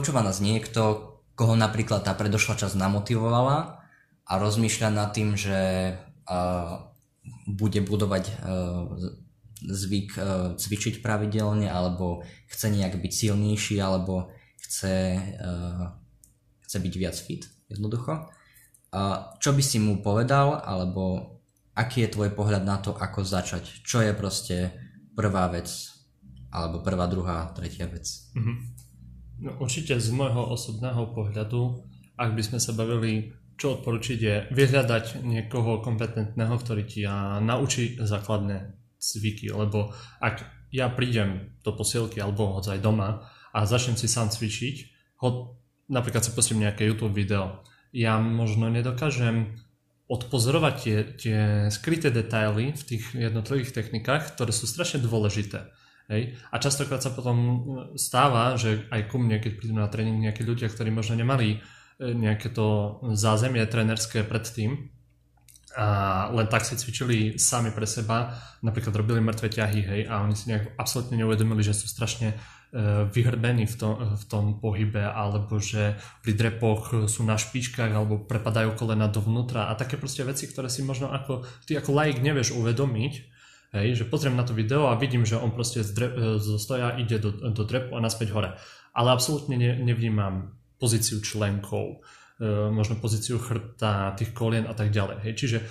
počúva nás niekto, koho napríklad tá predošla časť namotivovala a rozmýšľa nad tým, že uh, bude budovať uh, zvyk uh, cvičiť pravidelne, alebo chce nejak byť silnejší, alebo chce, uh, chce byť viac fit, jednoducho. Uh, čo by si mu povedal, alebo aký je tvoj pohľad na to, ako začať? Čo je proste prvá vec, alebo prvá, druhá, tretia vec? Mm-hmm. No, určite z môjho osobného pohľadu, ak by sme sa bavili čo odporučiť je vyhľadať niekoho kompetentného, ktorý ti ja naučí základné cviky, lebo ak ja prídem do posielky alebo hoď aj doma a začnem si sám cvičiť, ho, napríklad si pustím nejaké YouTube video, ja možno nedokážem odpozorovať tie, tie skryté detaily v tých jednotlivých technikách, ktoré sú strašne dôležité. Hej? A častokrát sa potom stáva, že aj ku mne, keď prídu na tréning nejakí ľudia, ktorí možno nemali nejaké to zázemie trenerské predtým a len tak si cvičili sami pre seba, napríklad robili mŕtve ťahy, hej, a oni si nejak absolútne neuvedomili, že sú strašne uh, vyhrbení v tom, v tom pohybe, alebo že pri drepoch sú na špičkách, alebo prepadajú kolena dovnútra a také proste veci, ktoré si možno ako, ty ako laik nevieš uvedomiť, hej, že pozriem na to video a vidím, že on proste z, z stoja ide do, do drepu a naspäť hore. Ale absolútne ne, nevnímam pozíciu členkov, e, možno pozíciu chrbta, tých kolien a tak ďalej. Hej. Čiže e,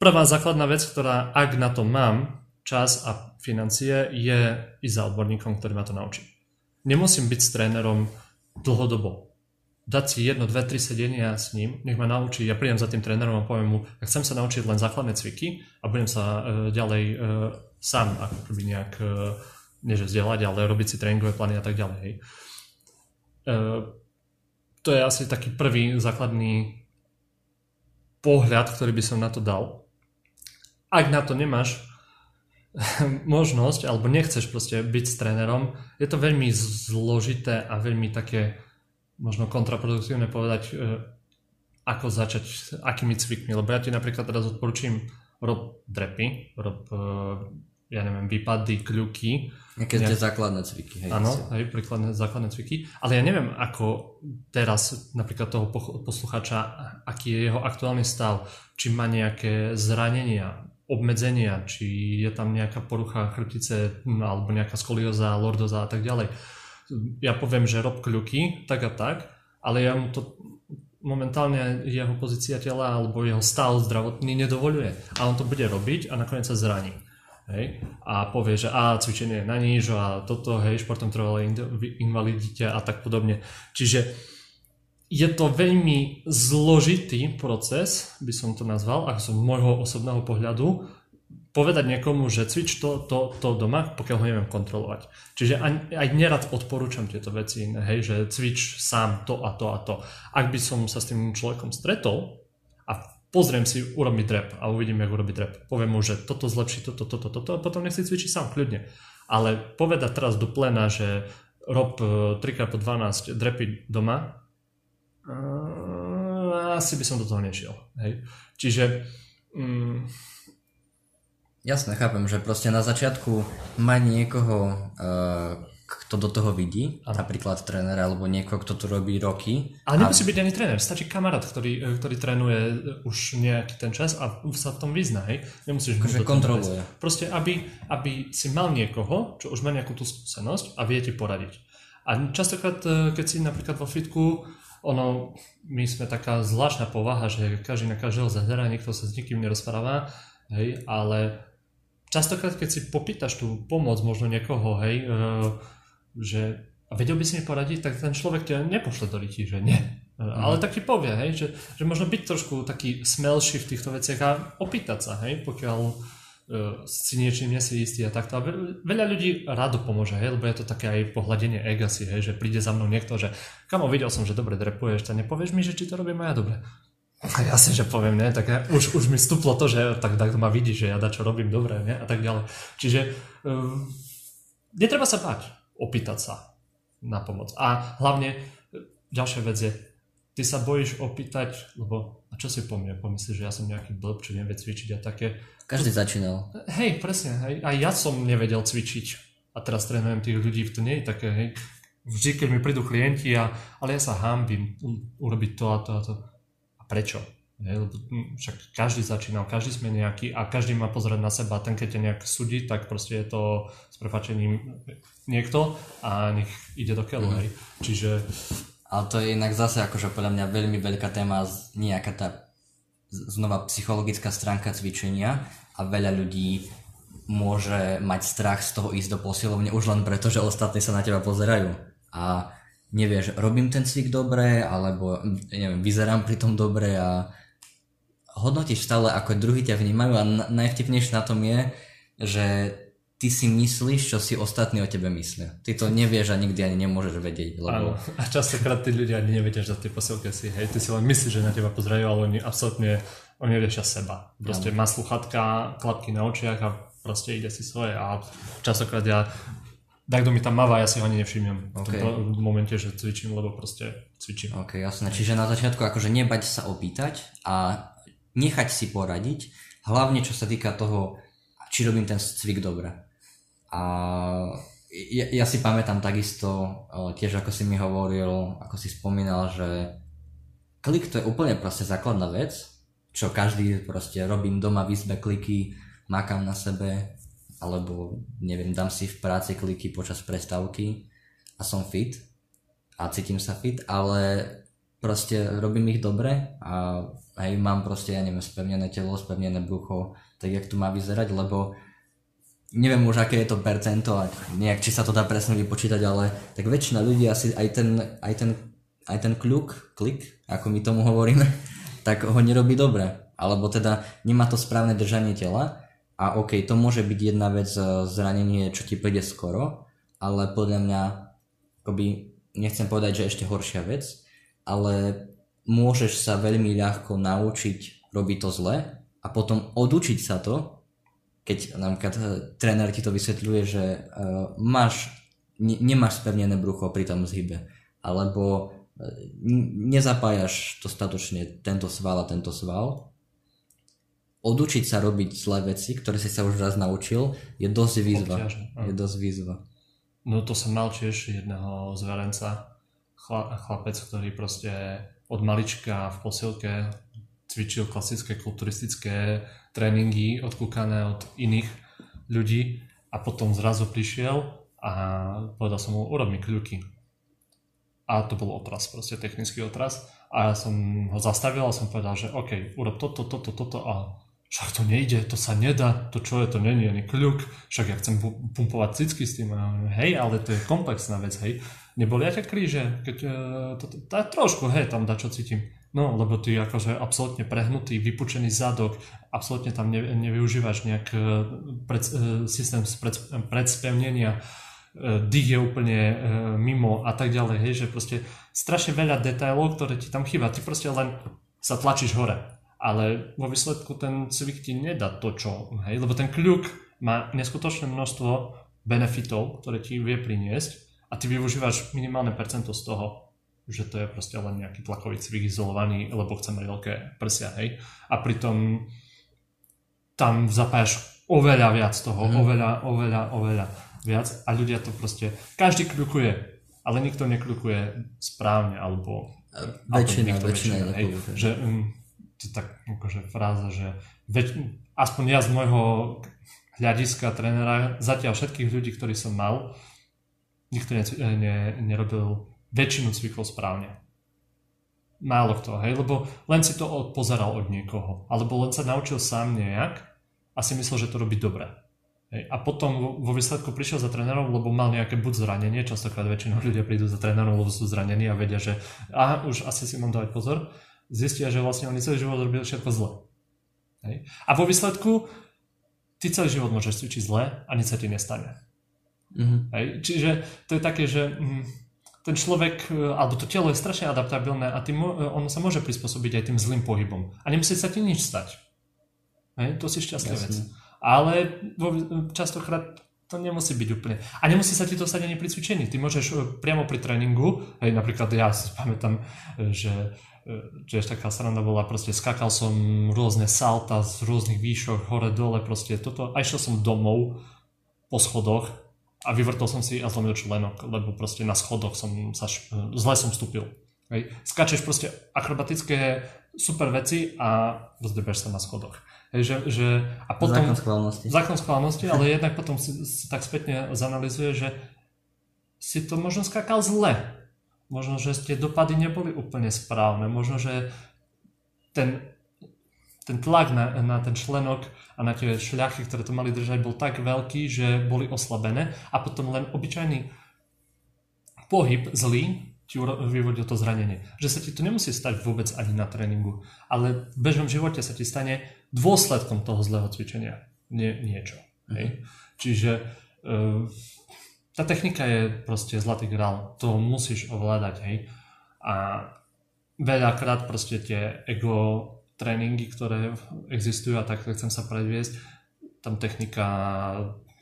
prvá základná vec, ktorá ak na to mám čas a financie, je ísť za odborníkom, ktorý ma to naučí. Nemusím byť s trénerom dlhodobo. Dať si jedno, dve, tri sedenia s ním, nech ma naučí, ja prídem za tým trénerom a poviem mu, ja chcem sa naučiť len základné cviky a budem sa e, ďalej e, sám ako keby nejak, e, nie že vzdelať, ale robiť si tréningové plány a tak ďalej. Ehm, to je asi taký prvý základný pohľad, ktorý by som na to dal. Ak na to nemáš možnosť, alebo nechceš proste byť s trénerom, je to veľmi zložité a veľmi také možno kontraproduktívne povedať, e, ako začať, akými cvikmi. Lebo ja ti napríklad teraz odporúčam rob drepy, rob e, ja neviem, výpady, kľuky. Nejaké nejak... základné cviky. Áno, hej, príkladné základné cviky. Ale ja neviem, ako teraz napríklad toho posluchača, aký je jeho aktuálny stav, či má nejaké zranenia, obmedzenia, či je tam nejaká porucha chrbtice alebo nejaká skolioza, lordoza a tak ďalej. Ja poviem, že rob kľuky, tak a tak, ale ja mu to momentálne jeho pozícia tela alebo jeho stav zdravotný nedovoluje. A on to bude robiť a nakoniec sa zraní hej, a povie, že a cvičenie je na níž a toto, hej, športom trvalé invalidite a tak podobne. Čiže je to veľmi zložitý proces, by som to nazval, ako som môjho osobného pohľadu, povedať niekomu, že cvič to, to, to doma, pokiaľ ho neviem kontrolovať. Čiže aj, aj nerad odporúčam tieto veci, hej, že cvič sám to a to a to. Ak by som sa s tým človekom stretol a pozriem si, urobí drep a uvidím, ako urobí drep. Poviem mu, že toto zlepší, toto, toto, toto a potom nech si cvičí sám, kľudne. Ale povedať teraz do plena, že rob 3x po 12 drepy doma, uh, asi by som do toho nešiel. Hej? Čiže... Um, Jasne, chápem, že proste na začiatku mať niekoho, uh, kto do toho vidí, ano. napríklad tréner alebo niekoho, kto to robí roky. Ale nemusí a... byť ani tréner, stačí kamarát, ktorý, e, ktorý trénuje e, už nejaký ten čas a sa v tom vyzná, hej? Nemusíš mu akože kontroluje. Proste, aby, aby si mal niekoho, čo už má nejakú tú skúsenosť a vie ti poradiť. A častokrát, keď si napríklad vo fitku, ono, my sme taká zvláštna povaha, že každý na každého zahľadá, niekto sa s nikým nerozpráva, hej, ale častokrát, keď si popýtaš tú pomoc možno niekoho, hej, že a vedel by si mi poradiť, tak ten človek ťa nepošle do ryti, že nie. Mm. Ale tak ti povie, hej, že, že možno byť trošku taký smelší v týchto veciach a opýtať sa, hej, pokiaľ uh, si niečím nie si istý a takto. A veľa ľudí rado pomôže, hej, lebo je to také aj pohľadenie ega si, hej, že príde za mnou niekto, že kamo, videl som, že dobre drepuješ, tak nepovieš mi, že či to robím ja dobre. Jasne, že poviem, ne, tak ja, už, už mi stuplo to, že tak, tak ma vidí, že ja da čo robím dobre, ne, a tak ďalej. Čiže uh, netreba sa báť opýtať sa na pomoc. A hlavne ďalšia vec je, ty sa bojíš opýtať, lebo a čo si po mne? Pomyslíš, že ja som nejaký blb, čo nevie cvičiť a také. Každý začínal. Hej, presne, hej. Aj ja som nevedel cvičiť. A teraz trénujem tých ľudí, to nie je také, hej. vždy, keď mi prídu klienti, a, ale ja sa hámbim urobiť to a to a to. Prečo? Je, lebo však každý začínal, každý sme nejaký a každý má pozerať na seba. Ten, keď ťa nejak súdi, tak proste je to s prepačením niekto a nech ide do keľu, mm. Čiže... Ale to je inak zase akože podľa mňa veľmi veľká téma, nejaká tá znova psychologická stránka cvičenia a veľa ľudí môže mať strach z toho ísť do posilovne už len preto, že ostatní sa na teba pozerajú. A nevieš, robím ten cvik dobre, alebo neviem, vyzerám pri tom dobre a hodnotíš stále, ako druhí ťa vnímajú a najvtipnejšie na tom je, že ty si myslíš, čo si ostatní o tebe myslia. Ty to nevieš a nikdy ani nemôžeš vedieť. Lebo... Áno. A častokrát tí ľudia ani nevedia, že tie posilky si, hej, ty si len myslíš, že na teba pozerajú, ale oni absolútne, oni riešia seba. Proste má sluchatka, klapky na očiach a proste ide si svoje a častokrát ja tak kto mi tam máva, ja si ho ani nevšimnem okay. v momente, že cvičím, lebo proste cvičím. Ok, jasné. Čiže na začiatku akože nebať sa opýtať a nechať si poradiť, hlavne čo sa týka toho, či robím ten cvik dobre. A ja, ja si pamätám takisto, tiež ako si mi hovoril, ako si spomínal, že klik to je úplne proste základná vec, čo každý proste robím doma v izbe kliky, makám na sebe, alebo neviem, dám si v práci kliky počas prestávky a som fit a cítim sa fit, ale proste robím ich dobre a hej, mám proste, ja neviem, spevnené telo, spevnené brucho, tak jak to má vyzerať, lebo neviem už aké je to percento a nejak či sa to dá presne vypočítať, ale tak väčšina ľudí asi aj ten, aj ten, aj ten kľuk, klik, ako my tomu hovoríme, tak ho nerobí dobre. Alebo teda nemá to správne držanie tela a ok, to môže byť jedna vec, e, zranenie, čo ti príde skoro, ale podľa mňa, akoby, nechcem povedať, že ešte horšia vec, ale môžeš sa veľmi ľahko naučiť robiť to zle a potom odučiť sa to, keď napríklad eh, tréner ti to vysvetľuje, že uh, máš, ne, nemáš spevnené brucho pri tom zhybe, alebo uh, nezapájaš dostatočne tento sval a tento sval, odučiť sa robiť zlé veci, ktoré si sa už raz naučil, je dosť výzva. Je dosť výzva. No to som mal tiež jedného zverenca, chlapec, ktorý proste od malička v posilke cvičil klasické kulturistické tréningy odkúkané od iných ľudí a potom zrazu prišiel a povedal som mu, urob mi kľuky. A to bol otras, proste technický otras. A ja som ho zastavil a som povedal, že OK, urob toto, toto, toto a však to nejde, to sa nedá, to čo je, to není ani kľuk, však ja chcem pumpovať cicky s tým, hej, ale to je komplexná vec, hej. Neboli aj kríže, keď uh, to, to, to, trošku, hej, tam čo cítim. No, lebo ty akože absolútne prehnutý, vypučený zadok, absolútne tam ne, nevyužívaš nejak uh, pred, uh, systém pred, predspevnenia, dých je úplne mimo a tak ďalej, hej, že proste strašne veľa detailov, ktoré ti tam chýba, ty proste len sa tlačíš hore ale vo výsledku ten cvik ti nedá to, čo, hej, lebo ten kľuk má neskutočné množstvo benefitov, ktoré ti vie priniesť a ty využívaš minimálne percento z toho, že to je proste len nejaký tlakový cvik izolovaný, lebo chcem mať veľké prsia, hej. A pritom tam zapájaš oveľa viac toho, mm. oveľa, oveľa, oveľa viac a ľudia to proste, každý kľukuje, ale nikto nekľukuje správne, alebo väčšina, väčšina, väčšina, hej, že um, to tak akože fráza, že veď, aspoň ja z môjho hľadiska trénera, zatiaľ všetkých ľudí, ktorí som mal, nikto ne, ne, nerobil väčšinu cvikov správne. Málo kto, hej, lebo len si to pozeral od niekoho, alebo len sa naučil sám nejak a si myslel, že to robí dobre. Hej. A potom vo výsledku prišiel za trénerom, lebo mal nejaké buď zranenie, častokrát väčšinou ľudia prídu za trénerom, lebo sú zranení a vedia, že aha, už asi si mám dávať pozor, zistia, že vlastne oni celý život robili všetko zle. Hej. A vo výsledku ty celý život môžeš cvičiť zle a nič sa ti nestane. Mm-hmm. Hej. Čiže to je také, že hm, ten človek, e, alebo to telo je strašne adaptabilné a tým, e, on sa môže prispôsobiť aj tým zlým pohybom. A nemusí sa ti nič stať. Hej. To si šťastný vec. Ale častokrát to nemusí byť úplne. A nemusí sa ti to stať ani pri cvičení. Ty môžeš e, priamo pri tréningu, hej, napríklad ja si pamätám, že tiež taká sranda bola, proste skakal som rôzne salta z rôznych výšok, hore, dole, proste toto. A išiel som domov po schodoch a vyvrtol som si a zlomil členok, lebo proste na schodoch som sa, zle som vstúpil. Hej. Skačeš proste akrobatické super veci a rozdrbeš sa na schodoch. Hej, že, že, a potom, zákon schválnosti. Zákon schválnosti, ale jednak potom si, si tak spätne zanalizuje, že si to možno skakal zle. Možno, že tie dopady neboli úplne správne. Možno, že ten, ten tlak na, na ten členok a na tie šľachy, ktoré to mali držať, bol tak veľký, že boli oslabené a potom len obyčajný pohyb zlý ti vyvodil to zranenie. Že sa ti to nemusí stať vôbec ani na tréningu, ale v bežnom živote sa ti stane dôsledkom toho zlého cvičenia nie, niečo. Hej? Čiže uh, tá technika je proste zlatý grál, to musíš ovládať, hej. A veľakrát proste tie ego tréningy, ktoré existujú a tak chcem sa predviesť, tam technika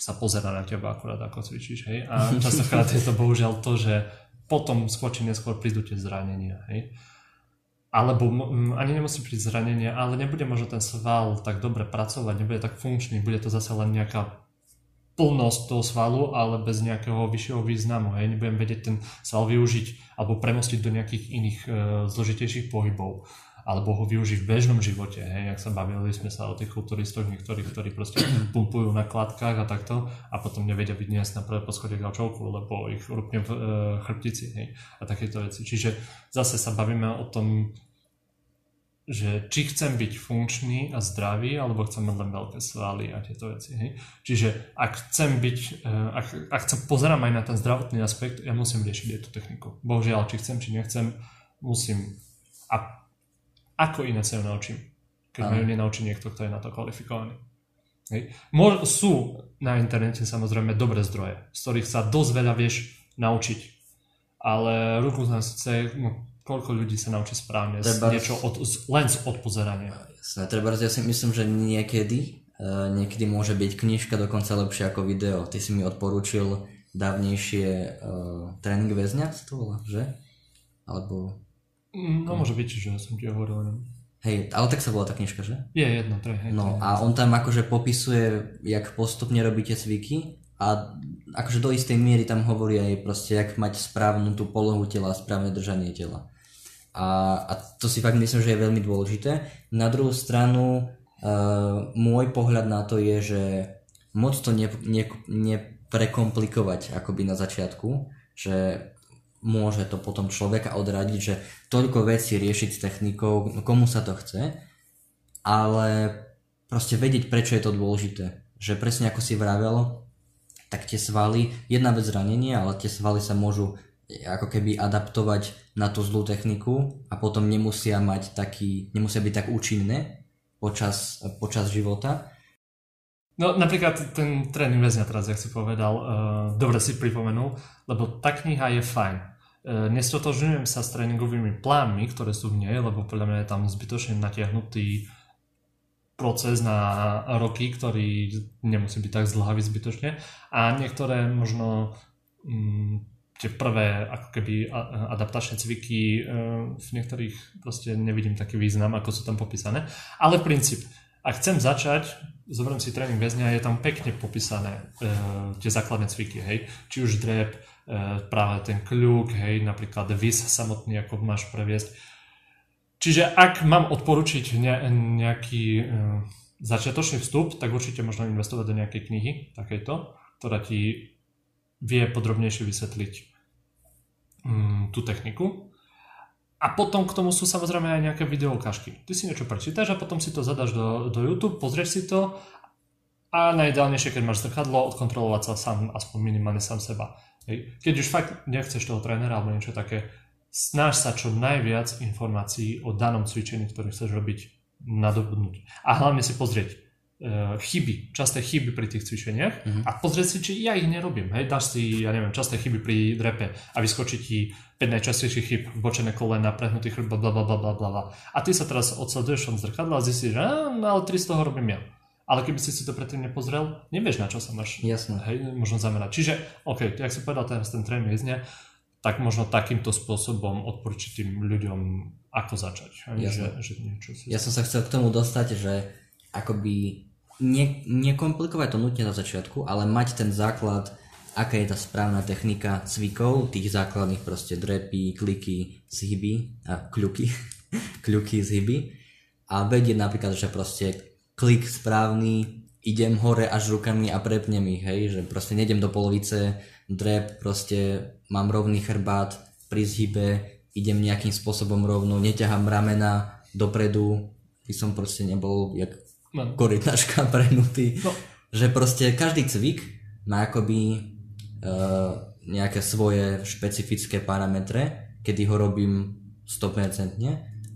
sa pozera na teba akurát ako cvičíš, hej. A častokrát je to bohužiaľ to, že potom skôr či neskôr prídu tie zranenia. Hej? Alebo ani nemusí prísť zranenia, ale nebude možno ten sval tak dobre pracovať, nebude tak funkčný, bude to zase len nejaká plnosť toho svalu, ale bez nejakého vyššieho významu. Hej? Nebudem vedieť ten sval využiť alebo premostiť do nejakých iných e, zložitejších pohybov alebo ho využiť v bežnom živote, hej, ak sa bavili sme sa o tých kulturistoch, niektorých, ktorí proste pumpujú na kladkách a takto a potom nevedia byť dnes na prvé poschodie gaučovku, lebo ich rupne v e, chrbtici, hej, a takéto veci. Čiže zase sa bavíme o tom, že či chcem byť funkčný a zdravý, alebo chcem mať len veľké svaly a tieto veci. Hej. Čiže ak chcem byť, e, ak, ak chcem pozerám aj na ten zdravotný aspekt, ja musím riešiť aj tú techniku. Bohužiaľ, či chcem, či nechcem, musím. A ako iné sa ju naučím, keď ma ju nenaučí niekto, kto je na to kvalifikovaný. Hej. Mo- sú na internete samozrejme dobré zdroje, z ktorých sa dosť veľa vieš naučiť. Ale ruku na srdce, no, koľko ľudí sa naučí správne treba... z niečo od, z, len z odpozerania. Jasné, treba, ja si myslím, že niekedy, uh, niekedy môže byť knižka dokonca lepšia ako video. Ty si mi odporúčil dávnejšie uh, tréning väzňa, to volá, že? Alebo no môže byť, že som ti hovoril o ňom. Hej, ale tak sa volá tá knižka, že? Je jedno, to je. Hej, no a on tam akože popisuje, jak postupne robíte cviky a akože do istej miery tam hovorí aj proste, jak mať správnu tú polohu tela, správne držanie tela. A, a to si fakt myslím, že je veľmi dôležité. Na druhú stranu, uh, môj pohľad na to je, že moc to ne, ne, neprekomplikovať akoby na začiatku, že môže to potom človeka odradiť, že toľko vecí riešiť s technikou, komu sa to chce, ale proste vedieť, prečo je to dôležité. Že presne ako si vravel, tak tie svaly, jedna vec zranenie, ale tie svaly sa môžu ako keby adaptovať na tú zlú techniku a potom nemusia mať taký, nemusia byť tak účinné počas, počas života. No napríklad ten tréning väzňa teraz, jak si povedal, uh, dobre si pripomenul, lebo tá kniha je fajn. E, nestotožňujem sa s tréningovými plánmi, ktoré sú v nej, lebo podľa mňa je tam zbytočne natiahnutý proces na roky, ktorý nemusí byť tak zdlhavý zbytočne a niektoré možno mm, tie prvé ako keby adaptačné cviky e, v niektorých proste nevidím taký význam, ako sú tam popísané, ale v princíp, ak chcem začať, zoberiem si tréning väzňa, je tam pekne popísané e, tie základné cviky, hej, či už drep, E, práve ten kľúk, hej, napríklad vis samotný, ako máš previesť. Čiže ak mám odporučiť ne, nejaký začiatočný vstup, tak určite možno investovať do nejakej knihy, takejto, ktorá ti vie podrobnejšie vysvetliť mm, tú techniku. A potom k tomu sú samozrejme aj nejaké videoukážky. Ty si niečo prečítaš a potom si to zadaš do, do YouTube, pozrieš si to a najideálnejšie, keď máš zrkadlo, odkontrolovať sa sám, aspoň minimálne sám seba. Keď už fakt nechceš toho trénera alebo niečo také, snaž sa čo najviac informácií o danom cvičení, ktoré chceš robiť, nadobudnúť. A hlavne si pozrieť chyby, časté chyby pri tých cvičeniach mm-hmm. a pozrieť si, či ja ich nerobím. Hej, dáš si, ja neviem, časté chyby pri drepe a vyskočí ti 5 najčastejších chyb, bočené kolena, prehnutý chrb, bla bla bla bla bla. A ty sa teraz odsleduješ od zrkadla a zistíš, že no, ale 3 z toho robím ja ale keby si si to predtým nepozrel, nevieš na čo sa máš Jasne. Hej, možno zamerať. Čiže, OK, jak si povedal teraz ten trén väzňa, tak možno takýmto spôsobom odporúčiť tým ľuďom, ako začať. Hej, že, že niečo si... Ja som sa chcel k tomu dostať, že akoby ne, nekomplikovať to nutne na začiatku, ale mať ten základ aká je tá správna technika cvikov, tých základných proste drepy, kliky, zhyby a kľuky, kľuky, zhyby. A vedieť napríklad, že proste klik správny, idem hore až rukami a prepnem ich, hej, že proste nejdem do polovice, drep, proste mám rovný chrbát, pri zhybe idem nejakým spôsobom rovno, neťahám ramena dopredu, by som proste nebol jak no. korytnačka prenutý. No. Že proste každý cvik má akoby uh, nejaké svoje špecifické parametre, kedy ho robím 100%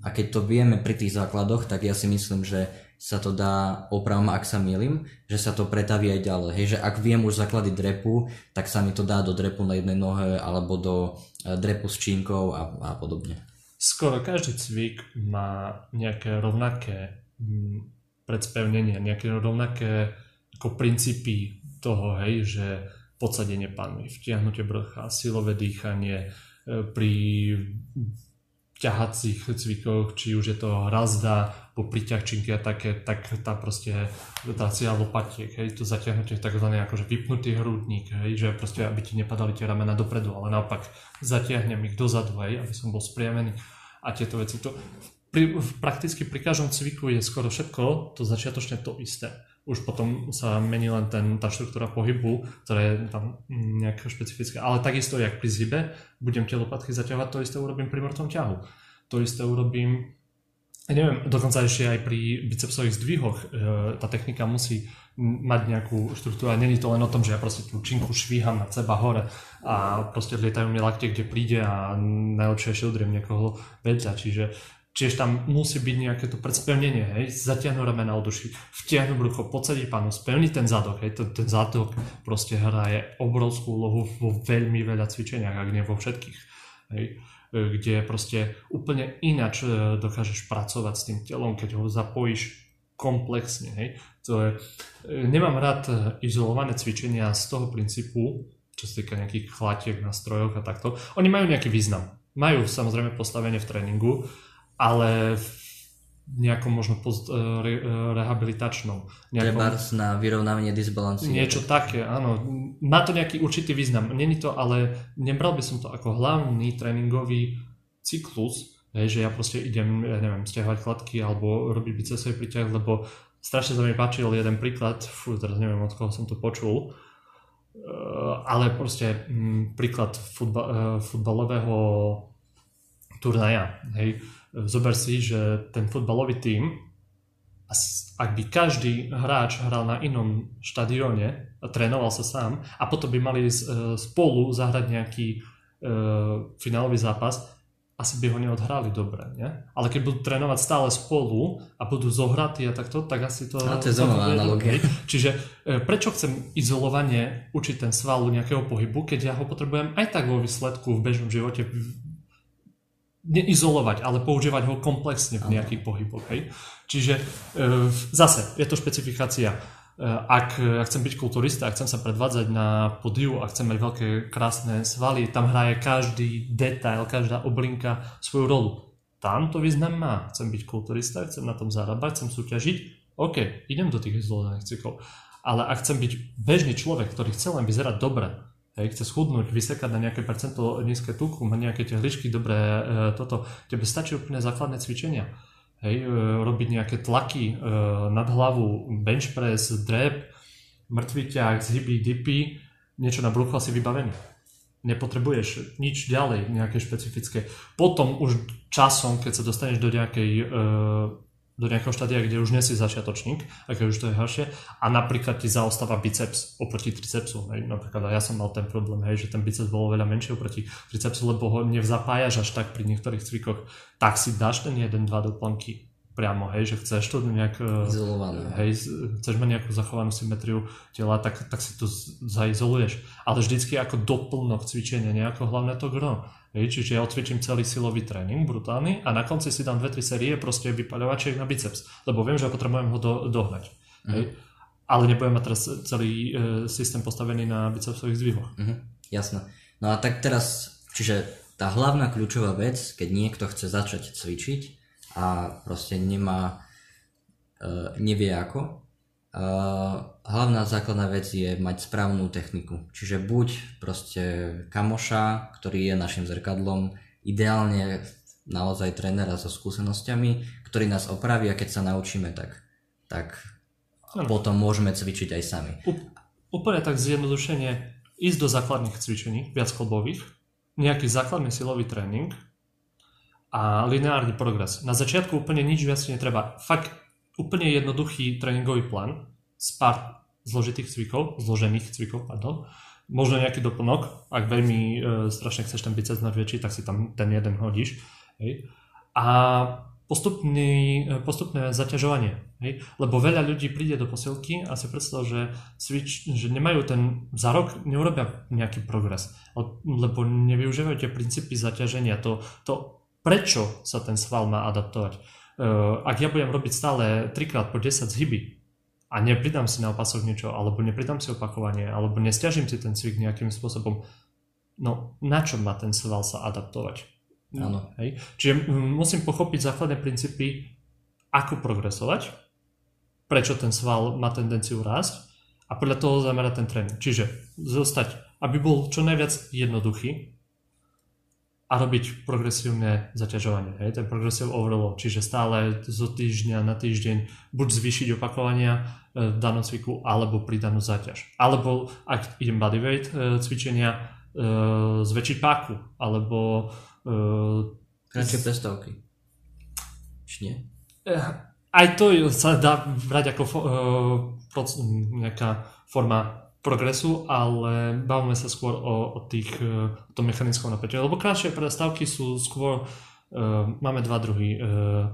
a keď to vieme pri tých základoch, tak ja si myslím, že sa to dá, opravom ak sa milím, že sa to pretaví aj ďalej. Hej, že ak viem už základy drepu, tak sa mi to dá do drepu na jednej nohe alebo do e, drepu s čínkou a, a podobne. Skoro každý cvik má nejaké rovnaké predspevnenie, nejaké rovnaké ako princípy toho, hej, že podsadenie panvy, vtiahnutie brcha, silové dýchanie, e, pri ťahacích cvikoch, či už je to hrazda, po priťahčinky a také, tak tá proste rotácia lopatiek, hej, to zatiahnutie tzv. akože vypnutý hrudník, hej, že proste aby ti nepadali tie ramena dopredu, ale naopak zatiahnem ich dozadu, hej, aby som bol spriamený a tieto veci. To, pri, prakticky pri každom cviku je skoro všetko to začiatočne to isté. Už potom sa mení len ten, tá štruktúra pohybu, ktorá je tam nejak špecifická. Ale takisto, jak pri zhybe, budem tie lopatky zaťahovať, to isté urobím pri mŕtvom ťahu. To isté urobím neviem, dokonca ešte aj pri bicepsových zdvihoch e, tá technika musí mať nejakú štruktúru a není to len o tom, že ja proste tú činku švíham na seba hore a proste lietajú mi lakte, kde príde a najlepšie ešte udriem niekoho vedľa, čiže Čiže tam musí byť nejaké to predspevnenie, hej, zatiahnu ramena od uši, vtiahnu brucho, podsadiť pánu, spevniť ten zadok, hej, ten, ten zadok proste hraje obrovskú úlohu vo veľmi veľa cvičeniach, ak nie vo všetkých, hej kde proste úplne ináč e, dokážeš pracovať s tým telom, keď ho zapojíš komplexne. Hej. To je, e, nemám rád e, izolované cvičenia z toho princípu, čo sa týka nejakých chlatiek na strojoch a takto. Oni majú nejaký význam. Majú samozrejme postavenie v tréningu, ale v nejakom možno post, e, re, e, rehabilitačnou. Nejakom, na vyrovnávanie disbalancie. Niečo také, áno. Má to nejaký určitý význam. Není to, ale nebral by som to ako hlavný tréningový cyklus, hej, že ja proste idem, ja neviem, stiahovať kladky alebo robiť bicepsový príťah, lebo strašne sa mi páčil jeden príklad, fú, teraz neviem, od koho som to počul, e, ale proste m, príklad futba, futbalového turnaja, hej, zober si, že ten futbalový tím, ak by každý hráč hral na inom štadióne trénoval sa sám a potom by mali e, spolu zahrať nejaký e, finálový zápas, asi by ho neodhrali dobre, nie? Ale keď budú trénovať stále spolu a budú zohratí a takto, tak asi to... A to je zaujímavá analogia. Čiže e, prečo chcem izolovanie učiť ten sval nejakého pohybu, keď ja ho potrebujem aj tak vo výsledku v bežnom živote neizolovať, ale používať ho komplexne v nejakých pohyboch. Hej. Čiže e, zase je to špecifikácia. E, ak, ak chcem byť kulturista, ak chcem sa predvádzať na podiu a chcem mať veľké krásne svaly, tam hraje každý detail, každá oblinka svoju rolu. Tam to význam má. Chcem byť kulturista, chcem na tom zarábať, chcem súťažiť. OK, idem do tých izolovaných cyklov. Ale ak chcem byť bežný človek, ktorý chce len vyzerať dobre, hej, chce schudnúť, vysekať na nejaké percento nízke tuku, mať nejaké tehličky, dobré e, toto, tebe stačí úplne základné cvičenia. Hej, e, robiť nejaké tlaky e, nad hlavu, bench press, drep, mŕtvý ťah, zhyby, dipy, niečo na brucho asi vybavený. Nepotrebuješ nič ďalej, nejaké špecifické. Potom už časom, keď sa dostaneš do nejakej e, do nejakého štádia, kde už nie si začiatočník, a keď už to je horšie, a napríklad ti zaostáva biceps oproti tricepsu. Hej. Napríklad ja som mal ten problém, hej, že ten biceps bol veľa menší oproti tricepsu, lebo ho nevzapájaš až tak pri niektorých cvikoch, tak si dáš ten jeden, dva doplnky priamo, hej, že chceš to nejak... E, Izolované. Hej, chceš mať nejakú zachovanú symetriu tela, tak, tak si to zaizoluješ. Ale vždycky ako doplnok cvičenia, nejako hlavné to gro. Hej, čiže ja odcvičím celý silový tréning, brutálny, a na konci si dám 2-3 série proste vypaľovačiek na biceps, lebo viem, že potrebujem ho do, dohnať. Mm. Hej. Ale nebudem mať teraz celý e, systém postavený na bicepsových zdvihoch. Mm-hmm. Jasné. No a tak teraz, čiže tá hlavná kľúčová vec, keď niekto chce začať cvičiť a proste nemá, e, nevie ako, Uh, hlavná základná vec je mať správnu techniku. Čiže buď proste kamoša, ktorý je našim zrkadlom, ideálne naozaj trénera so skúsenosťami, ktorý nás opraví a keď sa naučíme, tak, tak ano. potom môžeme cvičiť aj sami. Úplne tak zjednodušenie, ísť do základných cvičení, viac klubových, nejaký základný silový tréning a lineárny progres. Na začiatku úplne nič viac netreba. Fakt úplne jednoduchý tréningový plán z pár zložitých cvikov, zložených cvikov, pardon. Možno nejaký doplnok, ak veľmi e, strašne chceš ten biceps väčší, tak si tam ten jeden hodíš. Hej. A postupný, e, postupné zaťažovanie. Hej? Lebo veľa ľudí príde do posilky a si predstav, že, switch, že nemajú ten, za rok neurobia nejaký progres, lebo nevyužívajú tie princípy zaťaženia, to, to prečo sa ten sval má adaptovať. Uh, ak ja budem robiť stále 3 krát po 10 zhyby a nepridám si na opasok niečo, alebo nepridám si opakovanie, alebo nestiažím si ten cvik nejakým spôsobom, no na čo má ten sval sa adaptovať? Áno. Hej? Čiže musím pochopiť základné princípy, ako progresovať, prečo ten sval má tendenciu rásť a podľa toho zamerať ten tréning. Čiže zostať, aby bol čo najviac jednoduchý, a robiť progresívne zaťažovanie, hej, ten progressive overload, čiže stále zo týždňa na týždeň buď zvýšiť opakovania e, v danom cviku, alebo pridanú zaťaž. Alebo ak idem bodyweight e, cvičenia, e, zväčšiť páku, alebo Kratšie prestávky. Či nie? Aj to sa dá brať ako nejaká forma progresu, ale bavíme sa skôr o, o tých, e, o tom mechanickom napätí. Lebo krátšie predstavky sú skôr, uh, máme dva druhy uh,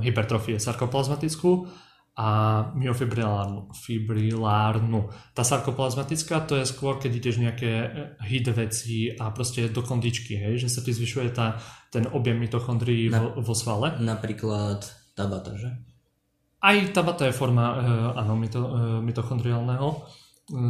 hypertrofie, sarkoplazmatickú a myofibrilárnu. Fibrilárnu. Tá sarkoplazmatická to je skôr, keď ideš nejaké hit veci a proste do kondičky, hej, že sa ti zvyšuje tá, ten objem mitochondrií Na, vo, vo svale. Napríklad tabata, že? Aj tabata je forma, uh, áno, mito, uh, mitochondriálneho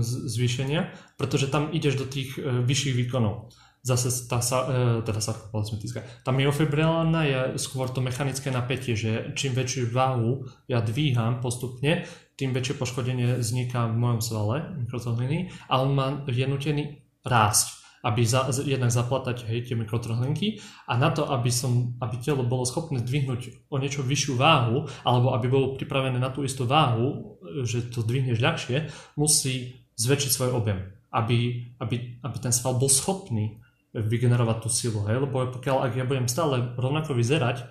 zvýšenia, pretože tam ideš do tých e, vyšších výkonov. Zase tá, e, teda sarkoplasmatická. Tá myofibrilárna je skôr to mechanické napätie, že čím väčšiu váhu ja dvíham postupne, tým väčšie poškodenie vzniká v mojom svale, mikrotrhliny, a on má, je nutený rásť aby za, jednak zaplatať hej, tie mikrotrhlinky a na to, aby, som, aby telo bolo schopné dvihnúť o niečo vyššiu váhu alebo aby bolo pripravené na tú istú váhu, že to dvihneš ľahšie, musí zväčšiť svoj objem, aby, aby, aby ten sval bol schopný vygenerovať tú silu. Hej? Lebo pokiaľ ak ja budem stále rovnako vyzerať,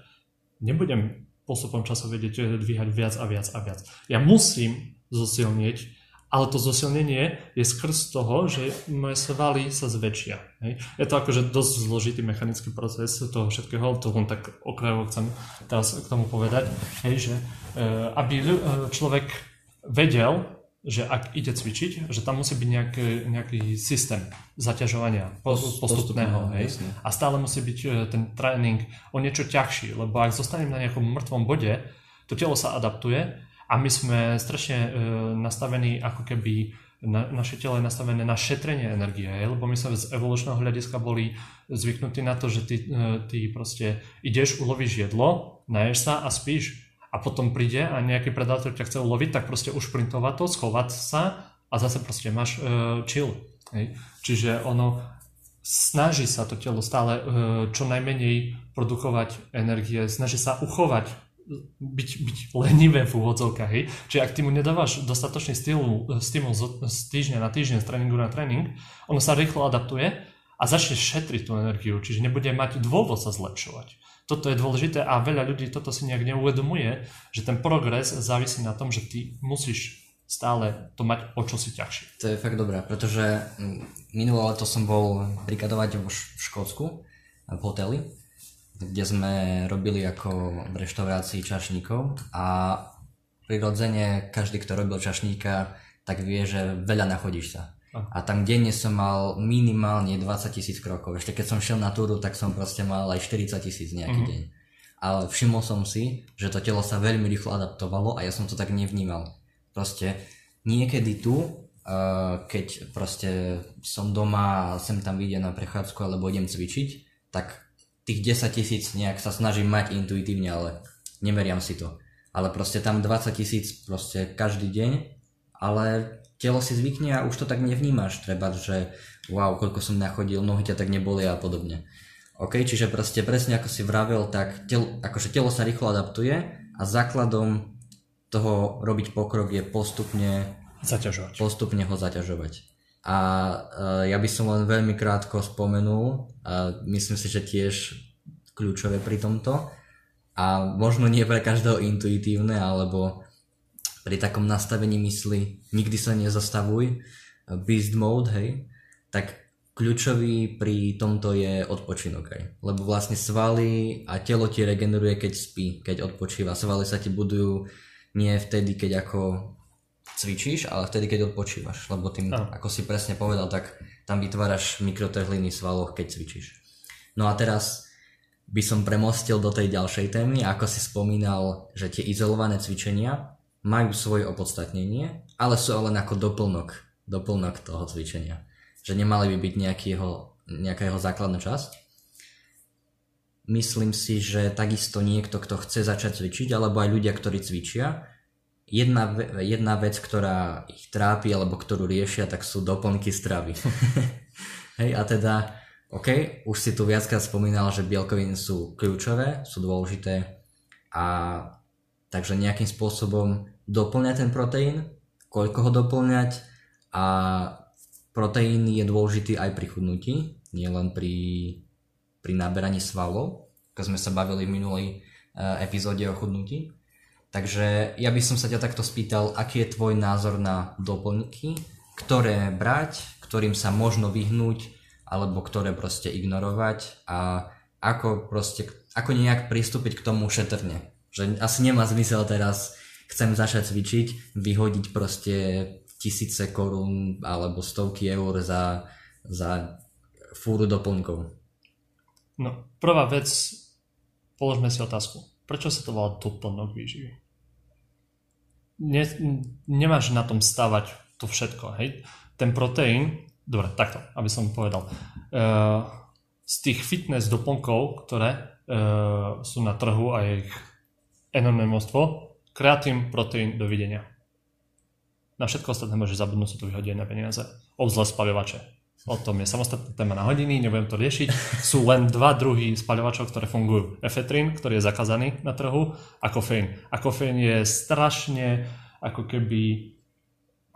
nebudem postupom času vedieť dvíhať viac a viac a viac. Ja musím zosilnieť ale to zosilnenie je skrz toho, že moje svaly sa zväčšia. Hej. Je to akože dosť zložitý mechanický proces toho všetkého, to len tak okrajovo chcem teraz k tomu povedať, hej, že e, aby e, človek vedel, že ak ide cvičiť, že tam musí byť nejaký, nejaký systém zaťažovania postupného. Hej. A stále musí byť e, ten tréning o niečo ťažší, lebo ak zostanem na nejakom mŕtvom bode, to telo sa adaptuje a my sme strašne e, nastavení ako keby na, naše telo je nastavené na šetrenie energie, lebo my sme z evolučného hľadiska boli zvyknutí na to, že ty, e, ty proste ideš, ulovíš jedlo, naješ sa a spíš a potom príde a nejaký predátor ťa chce uloviť, tak proste ušprintovať to, schovať sa a zase proste máš uh, chill. Hej. Čiže ono snaží sa to telo stále uh, čo najmenej produkovať energie, snaží sa uchovať byť, byť lenivé v úvodzovkách. Čiže ak ty mu nedávaš dostatočný stimul, stimul z, z týždňa na týždeň, z tréningu na tréning, ono sa rýchlo adaptuje a začne šetriť tú energiu, čiže nebude mať dôvod sa zlepšovať. Toto je dôležité a veľa ľudí toto si nejak neuvedomuje, že ten progres závisí na tom, že ty musíš stále to mať o čosi ťažšie. To je fakt dobré, pretože mm, minulé leto som bol brikadovať v Škótsku v hoteli kde sme robili ako v reštaurácii čašníkov a prirodzene každý, kto robil čašníka, tak vie, že veľa nachodíš sa. A tam denne som mal minimálne 20 tisíc krokov. Ešte keď som šiel na túru, tak som proste mal aj 40 tisíc nejaký mm-hmm. deň. Ale všimol som si, že to telo sa veľmi rýchlo adaptovalo a ja som to tak nevnímal. Proste niekedy tu, uh, keď proste som doma a sem tam vyjde na prechádzku alebo idem cvičiť, tak tých 10 tisíc nejak sa snažím mať intuitívne, ale nemeriam si to. ale proste tam 20 tisíc proste každý deň, ale telo si zvykne a už to tak nevnímaš, treba, že wow, koľko som nachodil, nohy ťa tak neboli a podobne. OK, čiže proste presne ako si vravel, tak tel, akože telo sa rýchlo adaptuje a základom toho robiť pokrok je postupne zaťažovať. Postupne ho zaťažovať. A uh, ja by som len veľmi krátko spomenul, a myslím si, že tiež kľúčové pri tomto, a možno nie pre každého intuitívne, alebo pri takom nastavení mysli nikdy sa nezastavuj, beast mode, hej, tak kľúčový pri tomto je odpočinok aj. Lebo vlastne svaly a telo ti regeneruje, keď spí, keď odpočíva. Svaly sa ti budujú nie vtedy, keď ako cvičíš, ale vtedy, keď odpočívaš. Lebo tým, no. ako si presne povedal, tak tam vytváraš mikrotrhliny v svaloch, keď cvičíš. No a teraz by som premostil do tej ďalšej témy, ako si spomínal, že tie izolované cvičenia majú svoje opodstatnenie, ale sú len ako doplnok, doplnok toho cvičenia. Že nemali by byť nejaký jeho, nejaká jeho základná časť. Myslím si, že takisto niekto, kto chce začať cvičiť, alebo aj ľudia, ktorí cvičia, jedna, jedna vec, ktorá ich trápi, alebo ktorú riešia, tak sú doplnky stravy. Hej, a teda OK, už si tu viackrát spomínal, že bielkoviny sú kľúčové, sú dôležité a takže nejakým spôsobom doplňať ten proteín, koľko ho doplňať a proteín je dôležitý aj pri chudnutí, nielen pri, pri naberaní svalov, ako sme sa bavili v minulej e, epizóde o chudnutí. Takže ja by som sa ťa takto spýtal, aký je tvoj názor na doplňky, ktoré brať, ktorým sa možno vyhnúť, alebo ktoré proste ignorovať a ako proste, ako nejak pristúpiť k tomu šetrne. Že asi nemá zmysel teraz, chcem začať cvičiť, vyhodiť proste tisíce korún alebo stovky eur za, za fúru doplnkov. No, prvá vec, položme si otázku. Prečo sa to volá doplnok výživy? Ne, nemáš na tom stavať to všetko, hej? Ten proteín dobre, takto, aby som povedal. Uh, z tých fitness doplnkov, ktoré uh, sú na trhu a je ich enormné množstvo, kreatín, proteín, dovidenia. Na všetko ostatné môže zabudnúť, sú to vyhodené peniaze. Obzvlášť spaľovače. O tom je samostatná téma na hodiny, nebudem to riešiť. Sú len dva druhy spaľovačov, ktoré fungujú. Efetrín, ktorý je zakázaný na trhu a kofeín. A kofeín je strašne ako keby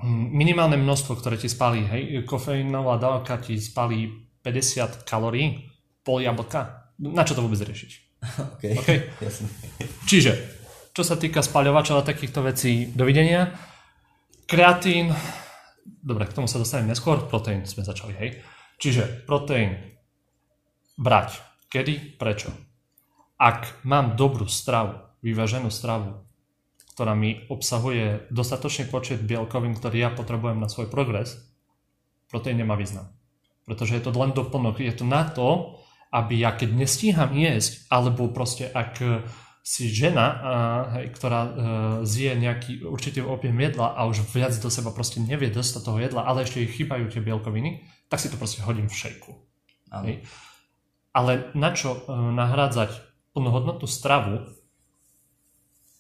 Mm, minimálne množstvo, ktoré ti spalí, hej, kofeínová dávka ti spalí 50 kalórií, pol jablka. Na čo to vôbec riešiť? Okay. Okay? Čiže, čo sa týka spaľovačov a takýchto vecí, dovidenia. Kreatín, dobre, k tomu sa dostanem neskôr, proteín sme začali, hej. Čiže proteín brať. Kedy? Prečo? Ak mám dobrú stravu, vyváženú stravu, ktorá mi obsahuje dostatočný počet bielkovín, ktorý ja potrebujem na svoj progres, proteín nemá význam. Pretože je to len doplnok. Je to na to, aby ja keď nestíham jesť, alebo proste ak si žena, hej, ktorá uh, zje nejaký určitý objem jedla a už viac do seba proste nevie dostať toho jedla, ale ešte jej chýbajú tie bielkoviny, tak si to proste hodím v šejku. Ale na čo uh, nahrádzať plnohodnotnú stravu,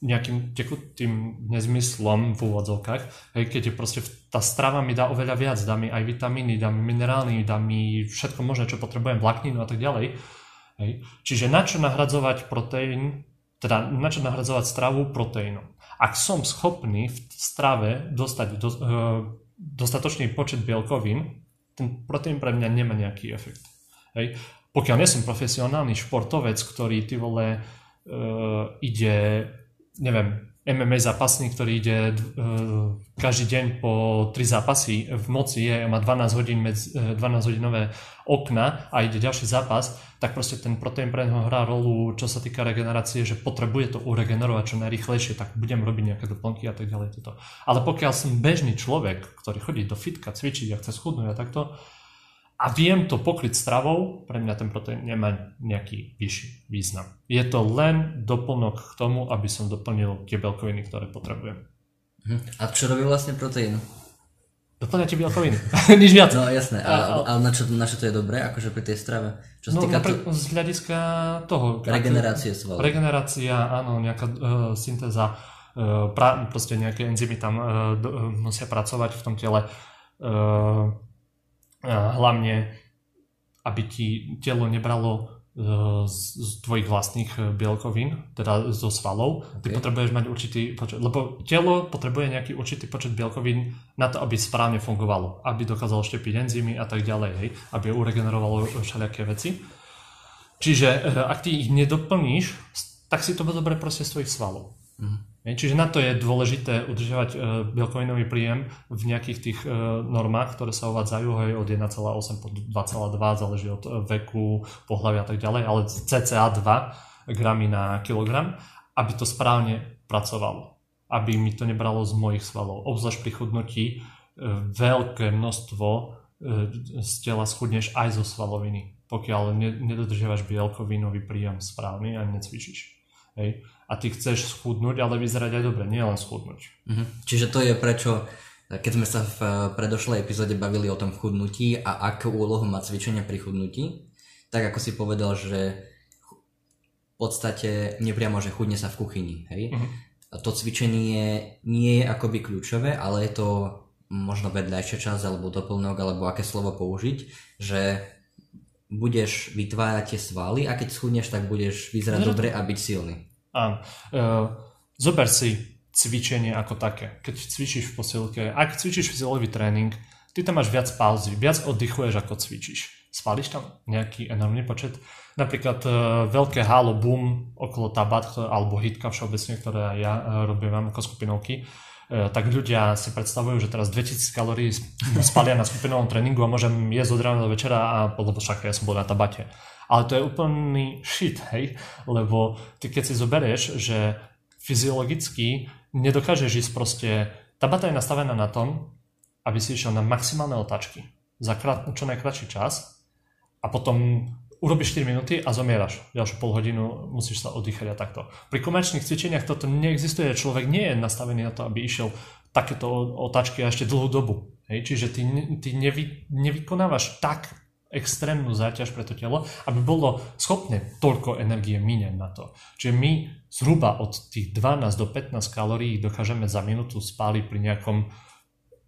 nejakým tekutým nezmyslom v úvodzovkách, hej, keď je proste tá strava mi dá oveľa viac, dá mi aj vitamíny, dá mi minerálny, dá mi všetko možné, čo potrebujem, vlákninu a tak ďalej. Hej. Čiže na čo nahradzovať proteín, teda na čo nahradzovať stravu proteínom. Ak som schopný v strave dostať do, e, dostatočný počet bielkovín, ten proteín pre mňa nemá nejaký efekt. Hej. Pokiaľ nie som profesionálny športovec, ktorý ty vole e, ide neviem, MMA zápasník, ktorý ide uh, každý deň po 3 zápasy v noci je, má 12 hodín medzi, uh, 12 hodinové okna a ide ďalší zápas, tak proste ten proteín pre neho hrá rolu, čo sa týka regenerácie, že potrebuje to uregenerovať čo najrychlejšie, tak budem robiť nejaké doplnky a tak ďalej. Toto. Ale pokiaľ som bežný človek, ktorý chodí do fitka, cvičiť a chce schudnúť a takto, a viem to pokryť stravou, pre mňa ten proteín nemá nejaký vyšší význam. Je to len doplnok k tomu, aby som doplnil tie belkoviny, ktoré potrebujem. Mhm. A čo robí vlastne proteín? Doplňate bielkoviny. Nič viac. No jasné, ale, ale na, čo, na čo to je dobré, akože pri tej strave? Čo sa No, týka napríklad z hľadiska toho. regenerácie svalov. Regenerácia, áno, nejaká uh, syntéza, uh, pra, proste nejaké enzymy tam uh, do, uh, musia pracovať v tom tele. Uh, hlavne, aby ti telo nebralo uh, z, z tvojich vlastných uh, bielkovín, teda zo svalov. Ty Ok. potrebuješ mať určitý počet, lebo telo potrebuje nejaký určitý počet bielkovín na to, aby správne fungovalo, aby dokázalo štepiť enzymy a tak ďalej, hej, aby uregenerovalo všelijaké veci. Čiže eh, ak ty ich nedoplníš, tak si to zoberie proste z tvojich svalov. Hej, Čiže na to je dôležité udržiavať eh, bielkovinový príjem v nejakých tých eh, normách, ktoré sa uvádzajú hej, od 1,8 po 2,2, záleží od eh, veku, pohľavia a tak ďalej, ale cca 2 gramy na kilogram, aby to správne pracovalo. Aby mi to nebralo z mojich svalov. Obzvlášť pri chudnutí veľké množstvo z tela schudneš aj zo svaloviny, pokiaľ ne- nedodržiavaš bielkovinový príjem správny a necvičíš. Hej. A ty chceš schudnúť, ale vyzerať aj dobre, nie len schudnúť. Mhm. Čiže to je prečo, keď sme sa v eh, predošlej epizóde bavili o tom chudnutí a akú úlohu má cvičenie pri chudnutí, tak ako si povedal, že v podstate nepriamo, že chudne sa v kuchyni, hej? A to cvičenie nie je akoby kľúčové, ale je to možno vedľajšia časť alebo doplnok, alebo aké slovo použiť, že budeš vytvárať tie svaly a keď schudneš, tak budeš vyzerať to- dobre a byť silný. Áno. Uh, zober si cvičenie ako také. Keď cvičíš v posilke, ak cvičíš fyziologý tréning, ty tam máš viac pauzy, viac oddychuješ ako cvičíš. Spálíš tam nejaký enormný počet? Napríklad uh, veľké halo boom okolo tabat, alebo hitka všeobecne, ktoré ja uh, robím ako skupinovky, tak ľudia si predstavujú, že teraz 2000 kalórií spalia na skupinovom tréningu a môžem jesť od rána do večera, a, lebo však ja som bol na tabate. Ale to je úplný shit, hej? Lebo ty keď si zoberieš, že fyziologicky nedokážeš ísť proste... Tá je nastavená na tom, aby si išiel na maximálne otáčky za krát, čo najkračší čas a potom urobíš 4 minúty a zomieraš. Ďalšiu pol hodinu musíš sa oddychať a takto. Pri komerčných cvičeniach toto neexistuje. Človek nie je nastavený na to, aby išiel takéto otáčky a ešte dlhú dobu. Hej? Čiže ty, ty nevy, nevykonávaš tak extrémnu záťaž pre to telo, aby bolo schopné toľko energie míňať na to. Čiže my zhruba od tých 12 do 15 kalórií dokážeme za minútu spáliť pri nejakom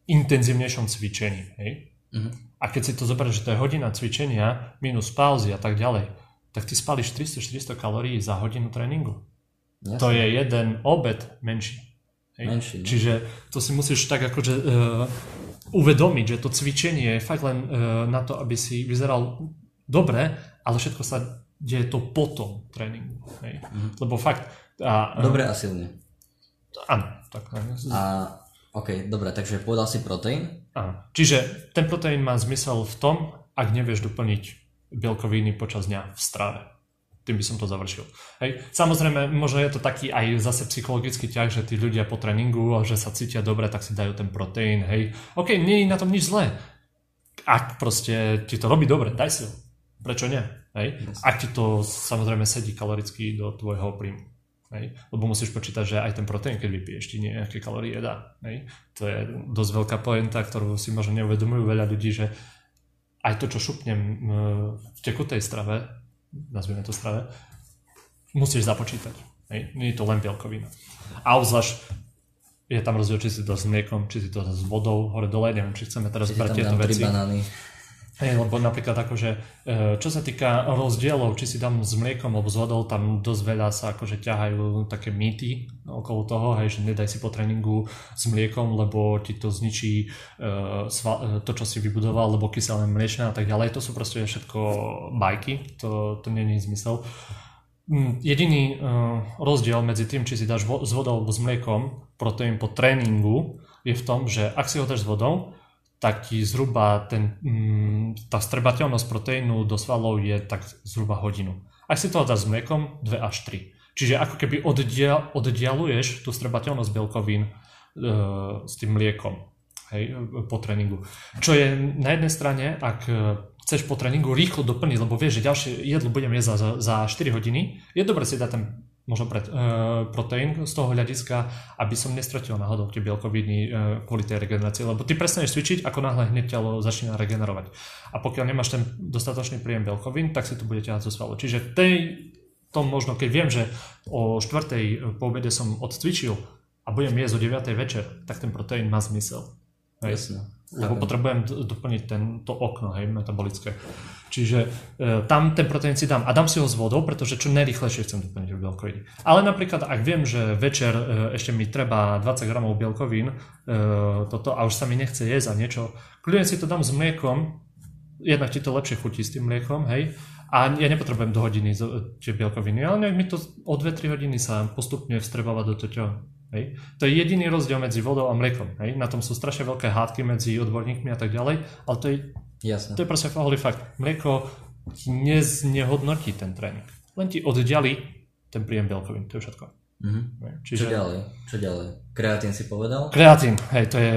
intenzívnejšom cvičení. Hej? Mhm. A keď si to zoberieš, že to je hodina cvičenia minus pauzy a tak ďalej, tak ty spáliš 300-400 kalórií za hodinu tréningu. Jasné. To je jeden obed menší. Hej? Menší, no. Čiže to si musíš tak akože uh, uvedomiť, že to cvičenie je fakt len uh, na to, aby si vyzeral dobre, ale všetko sa deje to po tom tréningu. Hej? Lebo fakt... A, Dobre a silne. Áno, tak. A OK, dobre, takže povedal si proteín. Áno. Čiže ten proteín má zmysel v tom, ak nevieš doplniť bielkoviny počas dňa v strave. Tým by som to završil. Hej. Samozrejme, možno je to taký aj zase psychologický ťah, že tí ľudia po tréningu, že sa cítia dobre, tak si dajú ten proteín. Hej. OK, nie je na tom nič zlé. Ak proste ti to robí dobre, daj si ho. Prečo nie? Hej. Ak ti to samozrejme sedí kaloricky do tvojho príjmu. Hej? Lebo musíš počítať, že aj ten proteín, keď vypiješ, ti nejaké kalórie dá. Hej? To je dosť veľká poenta, ktorú si možno neuvedomujú veľa ľudí, že aj to, čo šupnem m, v tekutej strave, nazvime to strave, musíš započítať. Hej? Nie je to len bielkovina. A obzvlášť je tam rozdiel, či si to s mliekom, či si to s vodou, hore dole, neviem, či chceme teraz brať tieto veci. banány. Hej, lebo napríklad akože, e, čo sa týka rozdielov, či si dám s mliekom alebo s vodou, tam dosť veľa sa akože ťahajú také mýty okolo toho, hej, že nedaj si po tréningu s mliekom, lebo ti to zničí e, e, to, čo si vybudoval, lebo kyselé mliečne a tak ďalej. To sú proste všetko bajky, to, to je zmysel. Mm, Jediný rozdiel medzi tým, či si dáš s vodou alebo s mliekom proteín po tréningu, je v tom, že ak si ho dáš s vodou, tak ti zhruba ten, mm, tá strebateľnosť proteínu do svalov je tak zhruba hodinu. Ak si to dáš s mliekom, 2 až 3. Čiže ako keby oddial, oddialuješ tú strebateľnosť bielkovín e, s tým mliekom hej, po tréningu. Čo je na jednej strane, ak e, chceš po tréningu rýchlo doplniť, lebo vieš, že ďalšie jedlo budem jesť za, za 4 hodiny, je dobre si dať ten možno pre, uh, proteín z toho hľadiska, aby som nestratil náhodou tie bielkoviny uh, kvôli tej regenerácii. Lebo ty prestaneš cvičiť, ako náhle hneď telo začína regenerovať. A pokiaľ nemáš ten dostatočný príjem bielkovín, tak si to bude ťahať zo svalu. Čiže tej, tom možno, keď viem, že o 4. po obede som odcvičil a budem jesť o 9. večer, tak ten proteín má zmysel. Jasne. Lebo potrebujem doplniť ten, to okno, hej, metabolické. Čiže e, tam ten proteín si dám. A dám si ho s vodou, pretože čo najrychlejšie chcem doplniť bielkoviny. Ale napríklad, ak viem, že večer e, ešte mi treba 20 gramov bielkovín, e, toto a už sa mi nechce jesť a niečo, kľudne si to dám s mliekom, jednak ti to lepšie chutí s tým mliekom, hej, a ja nepotrebujem do hodiny tie bielkoviny, ale mi to o 2-3 hodiny sa postupne vstrebáva do toho Hej. To je jediný rozdiel medzi vodou a mliekom. Hej. Na tom sú strašne veľké hádky medzi odborníkmi a tak ďalej, ale to je, Jasne. to je proste holý fakt. Mlieko ti neznehodnotí ten tréning. Len ti oddiali ten príjem bielkovín. To je všetko. Mhm. Čiže... Čo ďalej? Čo ďalej? Kreatín si povedal? Kreatín, hej, to je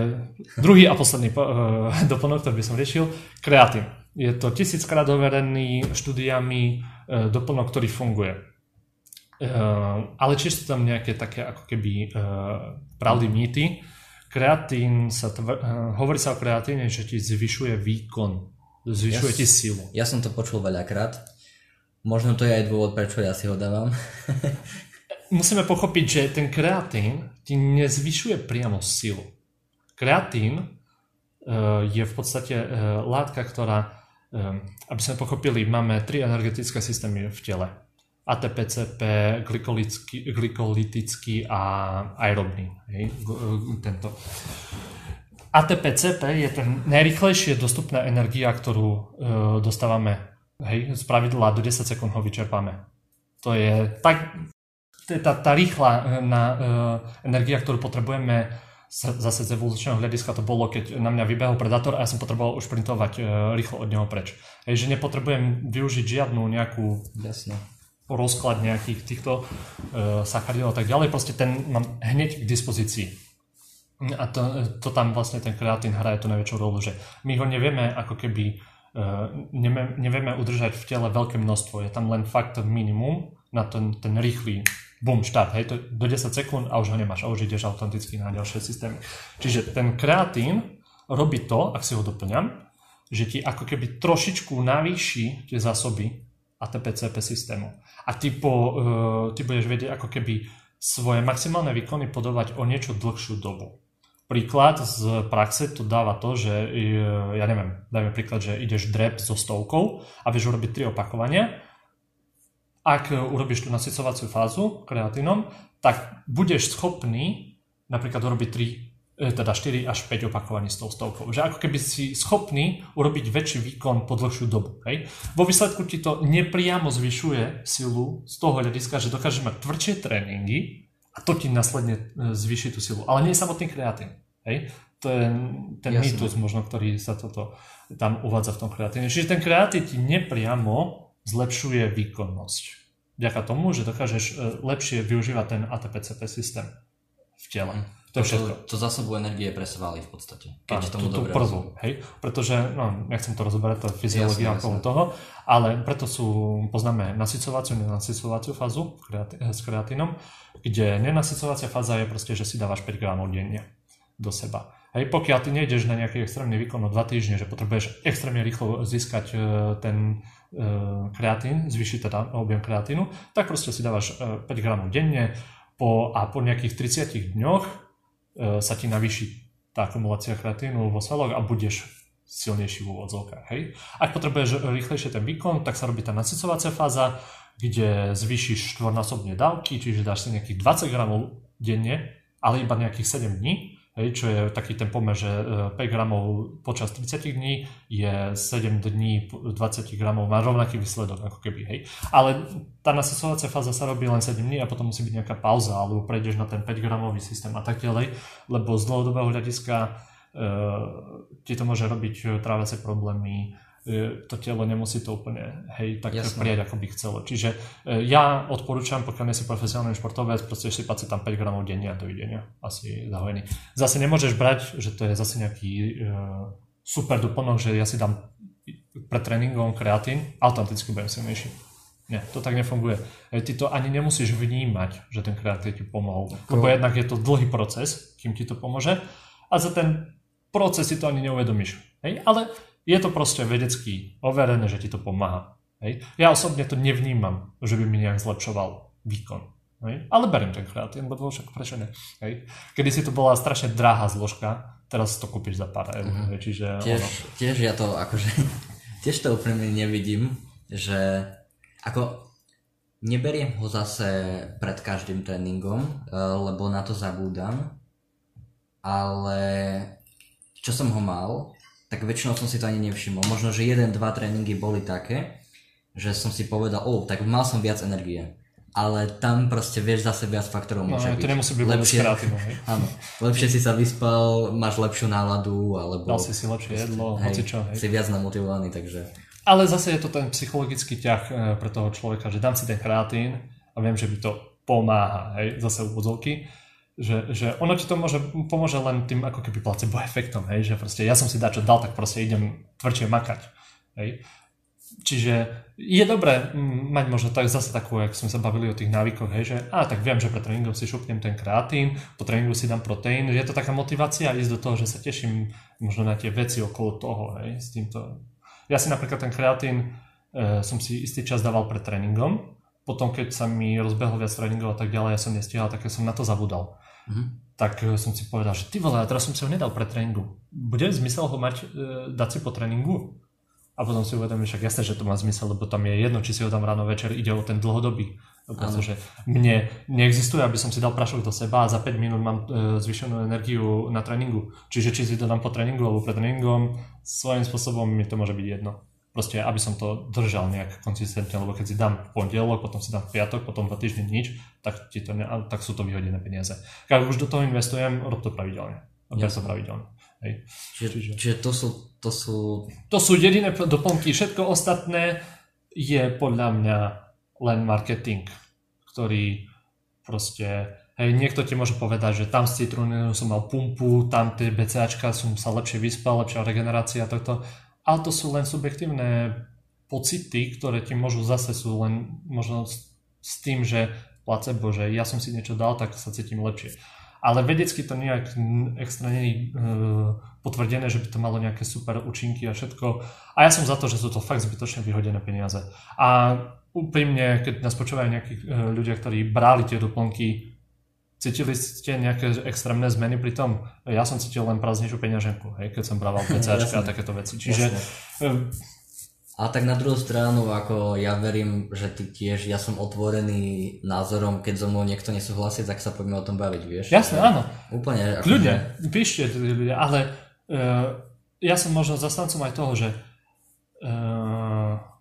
druhý a posledný uh, doplnok, ktorý by som riešil. Kreatín. Je to tisíckrát overený štúdiami uh, doplnok, ktorý funguje. Uh, ale tiež sú tam nejaké také ako keby uh, pravdy, mýty. Kreatín sa tvr- uh, hovorí sa o kreatíne, že ti zvyšuje výkon, zvyšuje ja, ti silu. Ja som to počul veľakrát. Možno to je aj dôvod, prečo ja si ho dávam. Musíme pochopiť, že ten kreatín ti nezvyšuje priamo silu. Kreatín uh, je v podstate uh, látka, ktorá, um, aby sme pochopili, máme tri energetické systémy v tele ATP-CP, glykolitický a aerobný. Hej, tento. ATP-CP je ten najrychlejšie dostupná energia, ktorú e, dostávame. Hej, z pravidla do 10 sekúnd ho vyčerpáme. To je tak, tá, tá rýchla e, na, e, energia, ktorú potrebujeme zase z evolučného hľadiska to bolo, keď na mňa vybehol predátor a ja som potreboval už printovať e, rýchlo od neho preč. Hej, že nepotrebujem využiť žiadnu nejakú Jasne rozklad nejakých týchto uh, sacharidov a tak ďalej, proste ten mám hneď k dispozícii. A to, to tam vlastne ten kreatín hraje tú najväčšiu rolu, že my ho nevieme ako keby uh, nevieme, nevieme udržať v tele veľké množstvo, je tam len fakt minimum na ten, ten rýchly bum, štart, hej, to do 10 sekúnd a už ho nemáš a už ideš automaticky na ďalšie systémy. Čiže ten kreatín robí to, ak si ho doplňam, že ti ako keby trošičku navýši tie zásoby ATP-CP systému. A ty, po, uh, ty budeš vedieť ako keby svoje maximálne výkony podovať o niečo dlhšiu dobu. Príklad z praxe to dáva to, že uh, ja neviem, dajme príklad, že ideš drep so stovkou a vieš urobiť tri opakovania. Ak urobíš tú nasycovaciu fázu kreatínom, tak budeš schopný napríklad urobiť 3 E, teda 4 až 5 opakovaní s tou stovkou. Že ako keby si schopný urobiť väčší výkon po dlhšiu dobu. Hej? Vo výsledku ti to nepriamo zvyšuje silu z toho hľadiska, že dokáže mať tvrdšie tréningy a to ti následne e, zvýši tú silu. Ale nie je samotný kreatín. Hej? To je ten Jasne. mýtus možno, ktorý sa toto tam uvádza v tom kreatíne. Čiže ten kreatín ti nepriamo zlepšuje výkonnosť. Vďaka tomu, že dokážeš e, lepšie využívať ten ATP-CP systém v tele. To, to, to zásobu energie pre svaly v podstate. Keď Áno, tomu tú, dobre prvú, hej? Pretože, no, nechcem to rozoberať, to je fyziológia okolo toho, ale preto sú, poznáme nasycovaciu, nenasycovaciu fázu s kreatínom, kde nenasycovacia fáza je proste, že si dávaš 5 gramov denne do seba. Hej, pokiaľ ty nejdeš na nejaký extrémny výkon o 2 týždne, že potrebuješ extrémne rýchlo získať uh, ten uh, kreatín, zvýšiť teda objem kreatínu, tak proste si dávaš uh, 5 gramov denne po, a po nejakých 30 dňoch E, sa ti navýši tá akumulácia kreatínu vo svaloch a budeš silnejší v úvodzovkách. Hej? Ak potrebuješ rýchlejšie ten výkon, tak sa robí tá nasycovacia fáza, kde zvýšiš štvornásobne dávky, čiže dáš si nejakých 20 gramov denne, ale iba nejakých 7 dní Hej, čo je taký ten pomer, že 5 e, gramov počas 30 dní je 7 dní 20 gramov, má rovnaký výsledok ako keby, hej. Ale tá nasasovacia fáza sa robí len 7 dní a potom musí byť nejaká pauza, alebo prejdeš na ten 5 gramový systém a tak ďalej, lebo z dlhodobého hľadiska e, ti to môže robiť trávacie problémy, to telo nemusí to úplne hej, tak Jasne. prijať, ako by chcelo. Čiže e, ja odporúčam, pokiaľ nie si profesionálny športovec, proste si si tam 5 gramov denne a dovidenia. Asi zahojený. Zase nemôžeš brať, že to je zase nejaký uh, super doplnok, že ja si dám pred tréningom kreatín, automaticky budem silnejší. Nie, to tak nefunguje. Ty to ani nemusíš vnímať, že ten kreatív ti pomohol. Lebo jednak je to dlhý proces, kým ti to pomôže. A za ten proces si to ani neuvedomíš. Hej? Ale je to proste vedecky overené, že ti to pomáha. Hej? Ja osobne to nevnímam, že by mi nejak zlepšoval výkon. Hej? Ale beriem ten kreatín, lebo však prečo ne? Hej? Kedy si to bola strašne drahá zložka, teraz to kúpiš za pár eur. Uh-huh. Čiže tiež, ono... tiež ja to akože, tiež to úplne nevidím, že ako neberiem ho zase pred každým tréningom, eh, lebo na to zabúdam, ale čo som ho mal, tak väčšinou som si to ani nevšimol. Možno, že jeden, dva tréningy boli také, že som si povedal, o, tak mal som viac energie. Ale tam proste vieš zase viac faktorov no, môže byť. To nemusí byť lepšie, áno, lepšie si sa vyspal, máš lepšiu náladu, alebo... Dal si si lepšie jedlo, hej, hoci čo, hej. Si viac namotivovaný, takže... Ale zase je to ten psychologický ťah e, pre toho človeka, že dám si ten kreatín a viem, že by to pomáha, hej, zase úvodzovky, že, že ono ti to môže, pomôže len tým ako keby placebo efektom, hej, že proste ja som si dačo dal, tak proste idem tvrdšie makať, hej. Čiže je dobré mm, mať možno tak zase takú, jak sme sa bavili o tých návykoch, hej, že a tak viem, že pre tréningom si šupnem ten kreatín, po tréningu si dám proteín, je to taká motivácia ísť do toho, že sa teším možno na tie veci okolo toho, hej, s týmto ja si napríklad ten kreatín e, som si istý čas dával pred tréningom, potom keď sa mi rozbehlo viac tréningov a tak ďalej, ja som nestihal, tak ja som na to zabudal. Mm-hmm. Tak e, som si povedal, že ty vole, teraz som si ho nedal pred tréningu. Bude zmysel ho mať, e, dať si po tréningu? A potom si uvedomím, však jasné, že to má zmysel, lebo tam je jedno, či si ho dám ráno večer, ide o ten dlhodobý. Pretože mne neexistuje, aby som si dal prašok do seba a za 5 minút mám e, zvyšenú energiu na tréningu. Čiže či si to dám po tréningu alebo pred tréningom, svojím spôsobom mi to môže byť jedno. Proste, aby som to držal nejak konzistentne, lebo keď si dám v pondelok, potom si dám v piatok, potom dva týždne nič, tak, ti to ne, tak sú to vyhodené peniaze. Keď už do toho investujem, rob to pravidelne. Rob to pravidelne. Hej. Čiže, čiže, čiže to, sú, to sú... To sú jediné doplnky. Všetko ostatné je podľa mňa len marketing, ktorý proste... Hej, niekto ti môže povedať, že tam z citrúny som mal pumpu, tam tie BCAčka som sa lepšie vyspal, lepšia regenerácia a toto. Ale to sú len subjektívne pocity, ktoré ti môžu zase sú len možno s, s tým, že placebo, že ja som si niečo dal, tak sa cítim lepšie ale vedecky to nejak extra nie je potvrdené, že by to malo nejaké super účinky a všetko. A ja som za to, že sú to fakt zbytočne vyhodené peniaze. A úprimne, keď nás počúvajú nejakí e, ľudia, ktorí brali tie doplnky, cítili ste nejaké extrémne zmeny pri tom? Ja som cítil len prázdnejšiu peňaženku, hej, keď som brával PCAčka a takéto veci. Čiže Jasne. A tak na druhú stranu, ako ja verím, že ty tiež, ja som otvorený názorom, keď so mnou niekto nesúhlasí, tak sa poďme o tom baviť, vieš? Jasné, áno. Úplne. Ako ľudia, že... píšte ľudia, ale uh, ja som možno zastancom aj toho, že uh,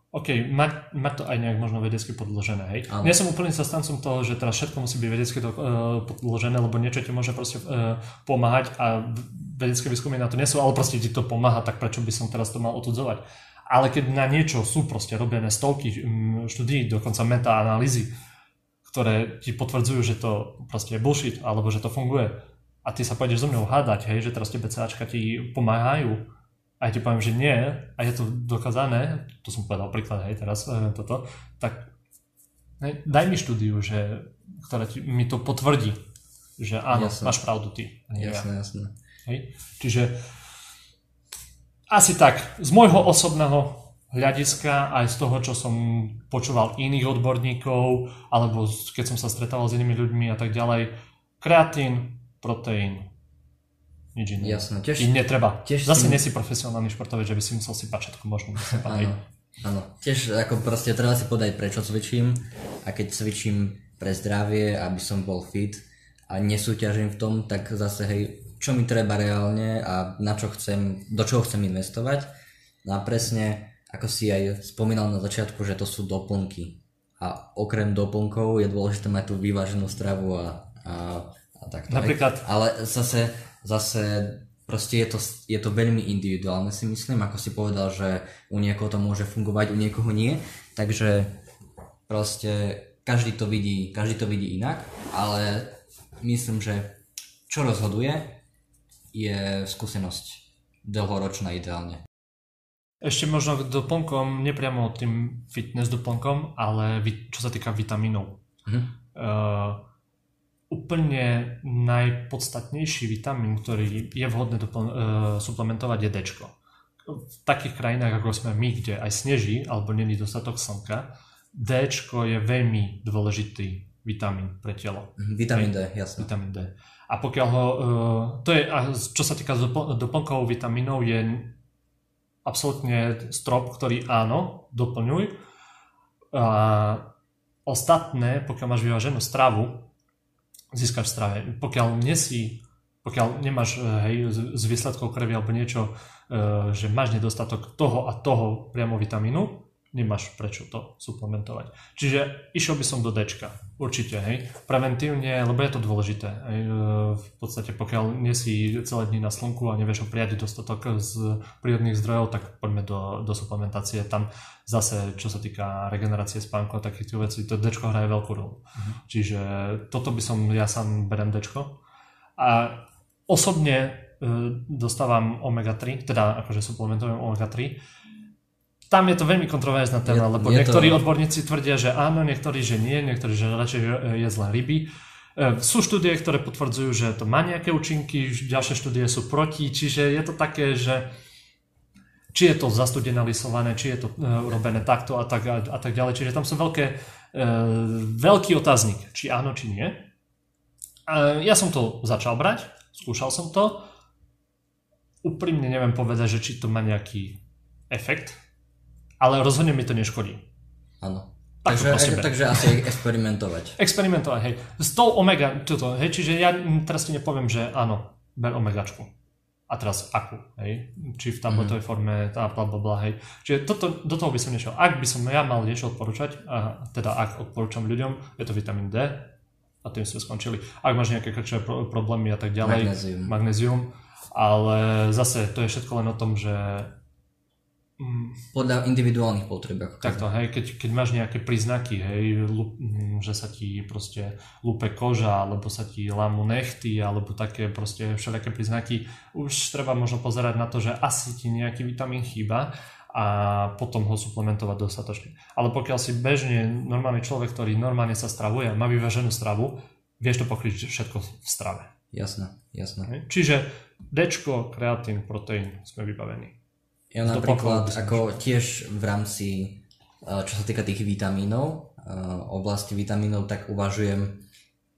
OK, mať, mať to aj nejak možno vedecky podložené, hej. Áno. Nie som úplne zastancom toho, že teraz všetko musí byť vedecky to, uh, podložené, lebo niečo ti môže proste uh, pomáhať a vedecké výskumy na to nie sú, ale proste ti to pomáha, tak prečo by som teraz to mal otudzovať ale keď na niečo sú proste robené stovky štúdí, dokonca meta-analýzy, ktoré ti potvrdzujú, že to proste je bullshit, alebo že to funguje, a ty sa pôjdeš so mnou hádať, hej, že teraz tie BCAčka ti pomáhajú, a ja ti poviem, že nie, a je to dokázané, to som povedal príklad, hej, teraz e, toto, tak hej, daj mi štúdiu, že, ktorá ti, mi to potvrdí, že áno, jasne. máš pravdu ty. Jasné, ja. jasné. Hej? Čiže asi tak, z môjho osobného hľadiska, aj z toho, čo som počúval iných odborníkov, alebo keď som sa stretával s inými ľuďmi a tak ďalej, kreatín, proteín, nič iné. Jasné, tiež... I netreba. Tiež Zase si... nie si profesionálny športovec, že by si musel si všetko možno. Áno, áno. Tiež ako proste treba si podať, prečo cvičím a keď cvičím pre zdravie, aby som bol fit a nesúťažím v tom, tak zase hej, čo mi treba reálne a na čo chcem, do čoho chcem investovať. No a presne, ako si aj spomínal na začiatku, že to sú doplnky. A okrem doplnkov je dôležité mať tú vyváženú stravu a, a, a takto. Napríklad. Ale zase, zase proste je to, je to veľmi individuálne si myslím, ako si povedal, že u niekoho to môže fungovať, u niekoho nie. Takže proste každý to vidí, každý to vidí inak, ale myslím, že čo rozhoduje, je skúsenosť dlhoročná ideálne. Ešte možno doplnkom, nepriamo tým fitness doplnkom, ale čo sa týka vitamínov. Mhm. Uh, úplne najpodstatnejší vitamín, ktorý je vhodné dopl- uh, suplementovať je D. V takých krajinách, ako sme my, kde aj sneží alebo není dostatok slnka, D je veľmi dôležitý vitamín pre telo. Mhm, vitamín D, jasne. Vitamín D. A pokiaľ ho, uh, to je, čo sa týka dopl- doplnkov vitamínov, je absolútne strop, ktorý áno, doplňuj. A ostatné, pokiaľ máš vyváženú stravu, získaš strave. Pokiaľ nesí, pokiaľ nemáš eh, hej, z výsledkov krvi alebo niečo, eh, že máš nedostatok toho a toho priamo vitamínu, nemáš prečo to suplementovať. Čiže išiel by som do D, určite, hej, preventívne, lebo je to dôležité. Hej, e, v podstate pokiaľ nie si celé dní na slnku a nevieš prijať dostatok z prírodných zdrojov, tak poďme do, do suplementácie. Tam zase, čo sa týka regenerácie spánku a takýchto vecí, to D hraje veľkú rolu. Mhm. Čiže toto by som, ja sám berem D. A osobne e, dostávam omega-3, teda akože suplementujem omega-3, tam je to veľmi kontroverzná téma, je, lebo je niektorí to... odborníci tvrdia, že áno, niektorí, že nie, niektorí, že radšej je zlé ryby. E, sú štúdie, ktoré potvrdzujú, že to má nejaké účinky, ďalšie štúdie sú proti, čiže je to také, že či je to zastudené lisované, či je to uh, robené takto a tak, a, a tak ďalej. Čiže tam sú veľké, uh, veľký otáznik, či áno, či nie. Uh, ja som to začal brať, skúšal som to. Úprimne neviem povedať, že či to má nejaký efekt, ale rozhodne mi to neškodí. Áno. Takže, takže asi experimentovať. experimentovať, hej. S tou omega, toto, hej, čiže ja teraz ti nepoviem, že áno, ber omegačku. A teraz akú, hej? Či v tabletovej mm-hmm. forme, tá bla, bla, bla, hej. Čiže toto, do toho by som nešiel. Ak by som ja mal niečo odporúčať, a teda ak odporúčam ľuďom, je to vitamín D a tým sme skončili. Ak máš nejaké krčové problémy a tak ďalej, magnézium. magnézium, ale zase to je všetko len o tom, že Mm. Podľa individuálnych potreb. Takto, hej, keď, keď máš nejaké príznaky, hej, lup, mm, že sa ti proste lupe koža, alebo sa ti lámu nechty, alebo také proste všelijaké príznaky, už treba možno pozerať na to, že asi ti nejaký vitamín chýba a potom ho suplementovať dostatočne. Ale pokiaľ si bežne normálny človek, ktorý normálne sa stravuje a má vyváženú stravu, vieš to pokryť všetko v strave. Jasné, jasné. Čiže D, kreatín, proteín, sme vybavení. Ja napríklad ako tiež v rámci, eh, čo sa týka tých vitamínov, eh, oblasti vitamínov, tak uvažujem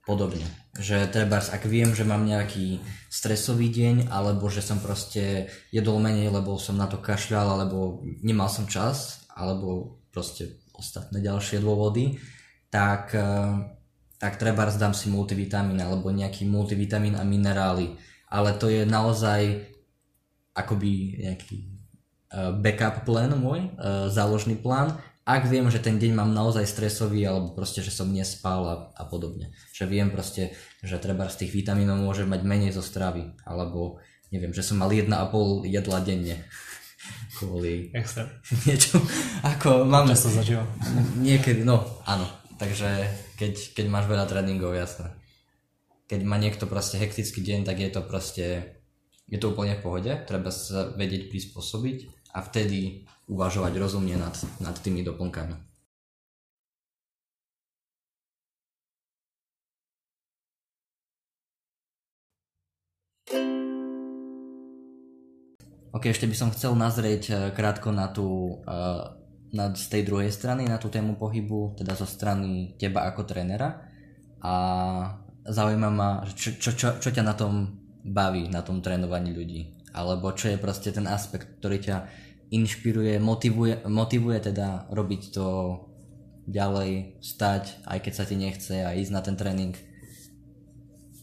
podobne. Že treba, ak viem, že mám nejaký stresový deň, alebo že som proste jedol menej, lebo som na to kašľal, alebo nemal som čas, alebo proste ostatné ďalšie dôvody, tak, eh, tak treba dám si multivitamín alebo nejaký multivitamín a minerály. Ale to je naozaj akoby nejaký backup plán môj, eh, záložný plán, ak viem, že ten deň mám naozaj stresový alebo proste, že som nespal a, a podobne. Že viem proste, že treba z tých vitamínov môže mať menej zo stravy alebo neviem, že som mal 1,5 jedla denne. Kvôli Extra. niečo. Ako mám... Často zažíva. Niekedy, no áno. Takže keď, keď máš veľa tréningov, jasné. Keď má niekto proste hektický deň, tak je to proste je to úplne v pohode, treba sa vedieť prispôsobiť a vtedy uvažovať rozumne nad, nad tými doplnkami. Ok, ešte by som chcel nazrieť eh, krátko na tú, eh, na, z tej druhej strany, na tú tému pohybu, teda zo strany teba ako trénera. A zaujíma ma, čo, čo, čo, čo ťa na tom baví, na tom trénovaní ľudí alebo čo je proste ten aspekt, ktorý ťa inšpiruje, motivuje, motivuje teda robiť to ďalej, stať, aj keď sa ti nechce a ísť na ten tréning.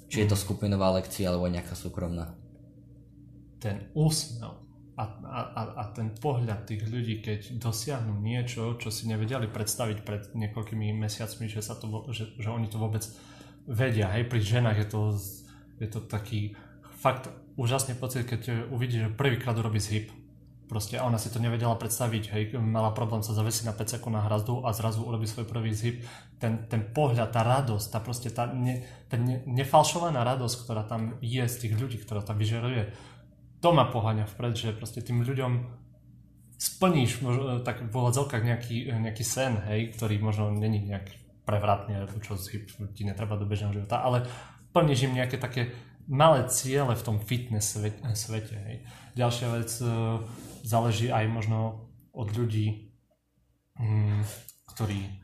Či je to skupinová lekcia alebo nejaká súkromná. Ten úsmev a, a, a ten pohľad tých ľudí, keď dosiahnu niečo, čo si nevedeli predstaviť pred niekoľkými mesiacmi, že, sa to, že, že oni to vôbec vedia. Hej, pri ženách je to, je to taký fakt úžasný pocit, keď uvidíš, že prvýkrát urobí zhyb. Proste ona si to nevedela predstaviť, hej, mala problém sa zavesiť na peceku na hrazdu a zrazu urobí svoj prvý zhyb. Ten, ten pohľad, tá radosť, tá proste tá, ne, tá ne, nefalšovaná radosť, ktorá tam je z tých ľudí, ktorá tam vyžeruje, to ma poháňa vpred, že proste tým ľuďom splníš možno, tak v úvodzovkách nejaký, nejaký sen, hej, ktorý možno není nejak prevratný, alebo čo ti netreba do bežného života, ale plníš im nejaké také malé ciele v tom fitness svete. Hej. Ďalšia vec e, záleží aj možno od ľudí, mm, ktorí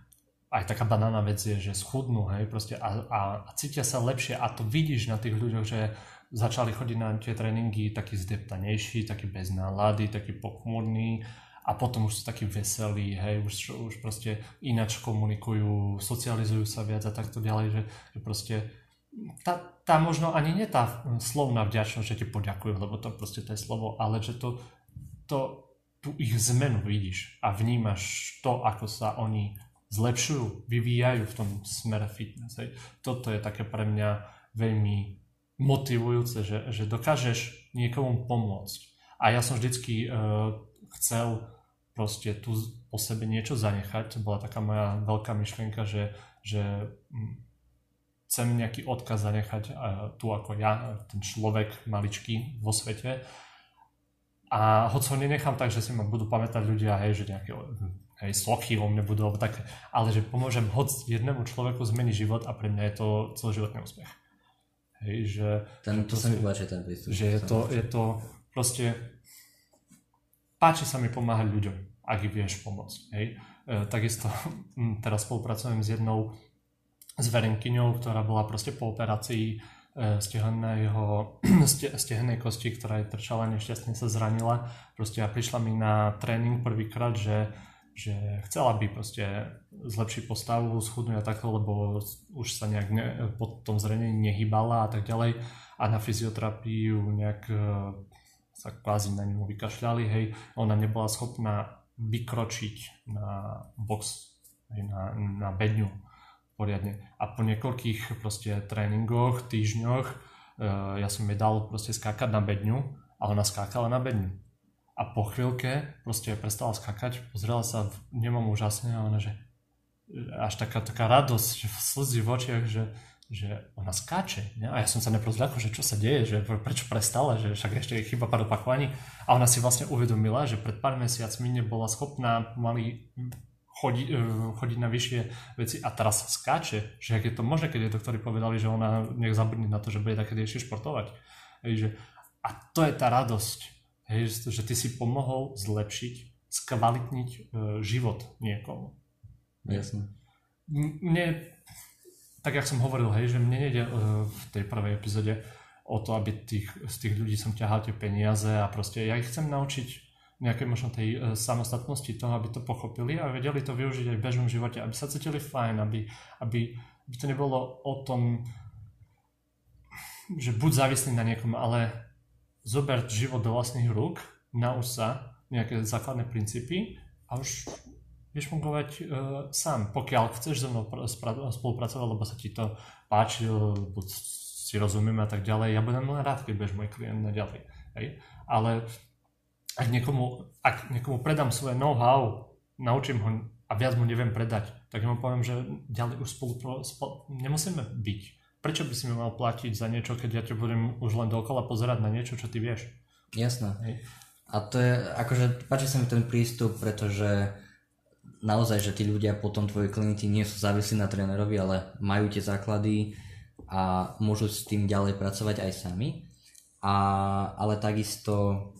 aj taká banálna vec je, že schudnú hej, proste a, a, a cítia sa lepšie. A to vidíš na tých ľuďoch, že začali chodiť na tie tréningy taký zdeptanejší, taký bez nálady, taký pochmurný a potom už sú takí veselí, hej, už, už proste ináč komunikujú, socializujú sa viac a takto ďalej, že, že proste tá, tá možno ani nie tá slovná vďačnosť, že ti poďakujú, lebo to proste to je slovo, ale že to, to tú ich zmenu vidíš a vnímaš to, ako sa oni zlepšujú, vyvíjajú v tom smere fitness. Hej. Toto je také pre mňa veľmi motivujúce, že, že dokážeš niekomu pomôcť. A ja som vždycky uh, chcel proste tu po sebe niečo zanechať. To bola taká moja veľká myšlienka, že, že hm, chcem nejaký odkaz zanechať uh, tu ako ja, ten človek maličký vo svete. A hoď ho nenechám tak, že si ma budú pamätať ľudia, hej, že nejaké hej, sochy o mne budú, tak, ale že pomôžem hoď jednému človeku zmeniť život a pre mňa je to celoživotný úspech. Hej, že, ten, to sa mi páči, ten prístup. Že je to, je to proste... Páči sa mi pomáhať ľuďom, ak ich vieš pomôcť. Hej. E, takisto teraz spolupracujem s jednou zverenkyňou, ktorá bola proste po operácii e, stehenného, stehennej kosti, ktorá je trčala, nešťastne sa zranila. Proste a prišla mi na tréning prvýkrát, že že chcela by proste zlepšiť postavu, schudnúť a takto, lebo už sa nejak ne, po tom zranení nehybala a tak ďalej. A na fyzioterapiu nejak e, sa kvázi na ňu vykašľali, hej, ona nebola schopná vykročiť na box, hej, na, na bedňu poriadne. A po niekoľkých proste tréningoch, týždňoch, e, ja som jej dal proste skákať na bedňu a ona skákala na bedňu a po chvíľke proste prestala skakať, pozrela sa v nemom úžasne a ona, že až taká, taká radosť, že v slzy v očiach, že, že ona skáče. Ne? A ja som sa neprozrel, že čo sa deje, že prečo prestala, že však ešte je chyba pár opakovaní. A ona si vlastne uvedomila, že pred pár mesiacmi nebola schopná mali chodiť, e, chodiť na vyššie veci a teraz skáče. Že ak je to možné, keď je doktori povedali, že ona nech zabudne na to, že bude také ešte športovať. že, a to je tá radosť, Hej, že ty si pomohol zlepšiť, skvalitniť e, život niekomu. Jasne. Mne, tak jak som hovoril, hej, že mne nejde e, v tej prvej epizóde o to, aby tých, z tých ľudí som ťahal tie peniaze a proste ja ich chcem naučiť nejakej možno tej e, samostatnosti toho, aby to pochopili a vedeli to využiť aj v bežnom živote, aby sa cítili fajn, aby, aby, aby to nebolo o tom, že buď závislý na niekom, ale zober život do vlastných rúk, nauč sa nejaké základné princípy a už vieš fungovať uh, sám. Pokiaľ chceš so mnou spolupracovať, lebo sa ti to páči, lebo si rozumieme a tak ďalej, ja budem len rád, keď budeš môj klient naďalej. Hej? Ale ak niekomu, ak niekomu predám svoje know-how, naučím ho a viac mu neviem predať, tak mu poviem, že ďalej už spolu, spolu nemusíme byť prečo by si mi mal platiť za niečo, keď ja ťa budem už len dokola pozerať na niečo, čo ty vieš. Jasné. Hej. A to je, akože, páči sa mi ten prístup, pretože naozaj, že tí ľudia potom, tvoji klienti nie sú závislí na trénerovi, ale majú tie základy a môžu s tým ďalej pracovať aj sami. A, ale takisto,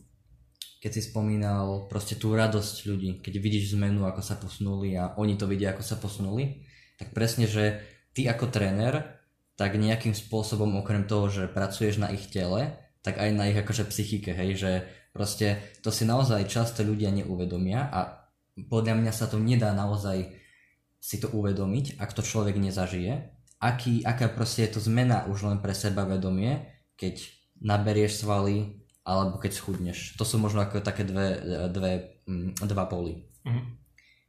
keď si spomínal proste tú radosť ľudí, keď vidíš zmenu, ako sa posunuli a oni to vidia, ako sa posunuli, tak presne, že ty ako tréner tak nejakým spôsobom okrem toho, že pracuješ na ich tele, tak aj na ich akože psychike, hej, že proste to si naozaj často ľudia neuvedomia a podľa mňa sa to nedá naozaj si to uvedomiť, ak to človek nezažije, aký, aká proste je to zmena už len pre seba vedomie, keď naberieš svaly alebo keď schudneš. To sú možno ako také dve, dve, mm, dva poly. Mm-hmm.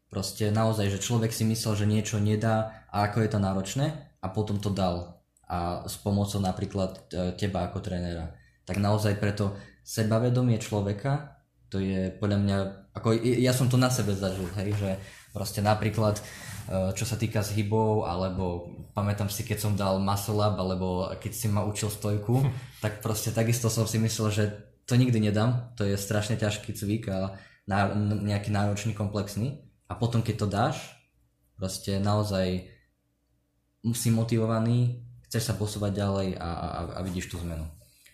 Proste naozaj, že človek si myslel, že niečo nedá a ako je to náročné a potom to dal a s pomocou napríklad e, teba ako trénera. Tak naozaj preto sebavedomie človeka, to je podľa mňa, ako ja som to na sebe zažil, hej, že proste napríklad e, čo sa týka zhybov, alebo pamätám si, keď som dal muscle up, alebo keď si ma učil stojku, hm. tak proste takisto som si myslel, že to nikdy nedám, to je strašne ťažký cvik a ná, nejaký náročný, komplexný a potom keď to dáš, proste naozaj si motivovaný, chceš sa posúvať ďalej a, a, a vidíš tú zmenu.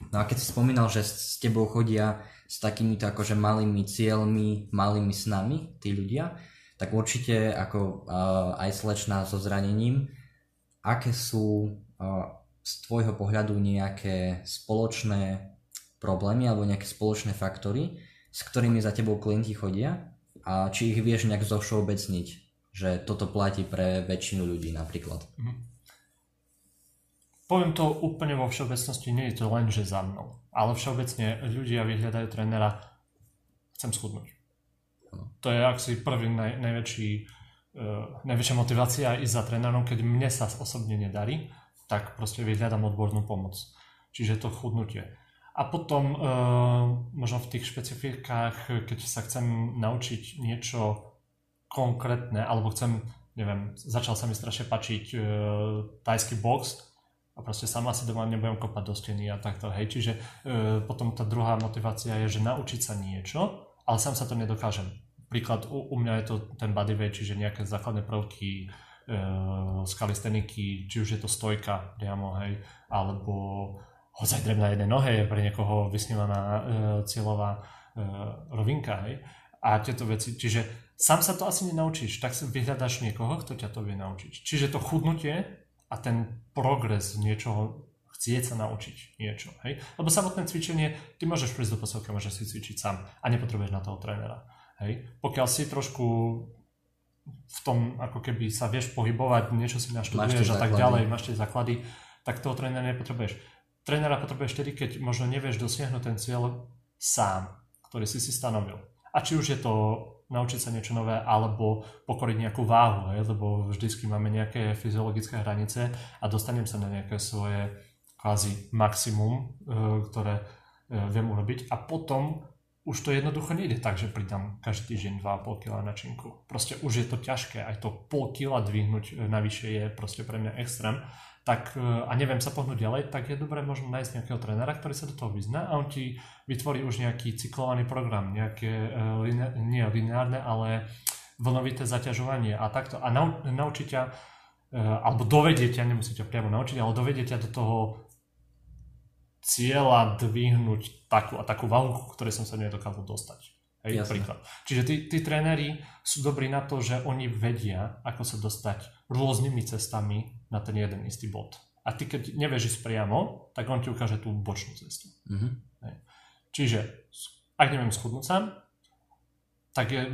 No a keď si spomínal, že s tebou chodia s takýmito akože malými cieľmi, malými snami tí ľudia, tak určite ako uh, aj slečná so zranením, aké sú uh, z tvojho pohľadu nejaké spoločné problémy alebo nejaké spoločné faktory, s ktorými za tebou klienti chodia a či ich vieš nejak zovšeobecniť, že toto platí pre väčšinu ľudí napríklad. Mhm. Poviem to úplne vo všeobecnosti, nie je to len, že za mnou. Ale všeobecne ľudia vyhľadajú trénera, chcem schudnúť. To je asi prvý naj, najväčší, uh, najväčšia motivácia ísť za trénerom, keď mne sa osobne nedarí, tak proste vyhľadám odbornú pomoc. Čiže to chudnutie. A potom uh, možno v tých špecifikách, keď sa chcem naučiť niečo konkrétne, alebo chcem, neviem, začal sa mi strašne pačiť uh, tajský box a proste sama si doma nebudem kopať do steny a takto, hej. Čiže uh, potom tá druhá motivácia je, že naučiť sa niečo, ale sám sa to nedokážem. Príklad, u, u mňa je to ten bodyweight, čiže nejaké základné prvky uh, z kalisteniky, či už je to stojka priamo, hej, alebo hoď dreb na nohe je pre niekoho vysnívaná e, cieľová e, rovinka, hej. A tieto veci, čiže sám sa to asi nenaučíš, tak si vyhľadáš niekoho, kto ťa to vie naučiť. Čiže to chudnutie a ten progres niečoho, chcieť sa naučiť niečo, hej. Lebo samotné cvičenie, ty môžeš prísť do posilky, môžeš si cvičiť sám a nepotrebuješ na toho trénera, hej. Pokiaľ si trošku v tom, ako keby sa vieš pohybovať, niečo si naštuduješ a tak ďalej, máš tie základy, tak toho trénera nepotrebuješ trénera potrebuješ vtedy, keď možno nevieš dosiahnuť ten cieľ sám, ktorý si si stanovil. A či už je to naučiť sa niečo nové, alebo pokoriť nejakú váhu, hej? lebo vždycky máme nejaké fyziologické hranice a dostanem sa na nejaké svoje kvázi maximum, e, ktoré e, viem urobiť a potom už to jednoducho nejde tak, že pridám každý týždeň 2,5 kg na činku. Proste už je to ťažké, aj to pol kila dvihnúť e, navyše je proste pre mňa extrém tak, a neviem sa pohnúť ďalej, tak je dobré možno nájsť nejakého trénera, ktorý sa do toho vyzná a on ti vytvorí už nejaký cyklovaný program, nejaké, line, nie lineárne, ale vlnovité zaťažovanie a takto. A nau, ťa, alebo dovedie ťa, nemusí priamo naučiť, ale dovedie ťa do toho cieľa dvihnúť takú a takú váhu, ktorej som sa nedokázal dostať. Hej, príklad. Čiže tí, tí tréneri sú dobrí na to, že oni vedia, ako sa dostať rôznymi cestami na ten jeden istý bod. A ty keď nevieš ísť priamo, tak on ti ukáže tú bočnú cestu. Mm-hmm. Hej. Čiže ak neviem schudnúť sám, tak je,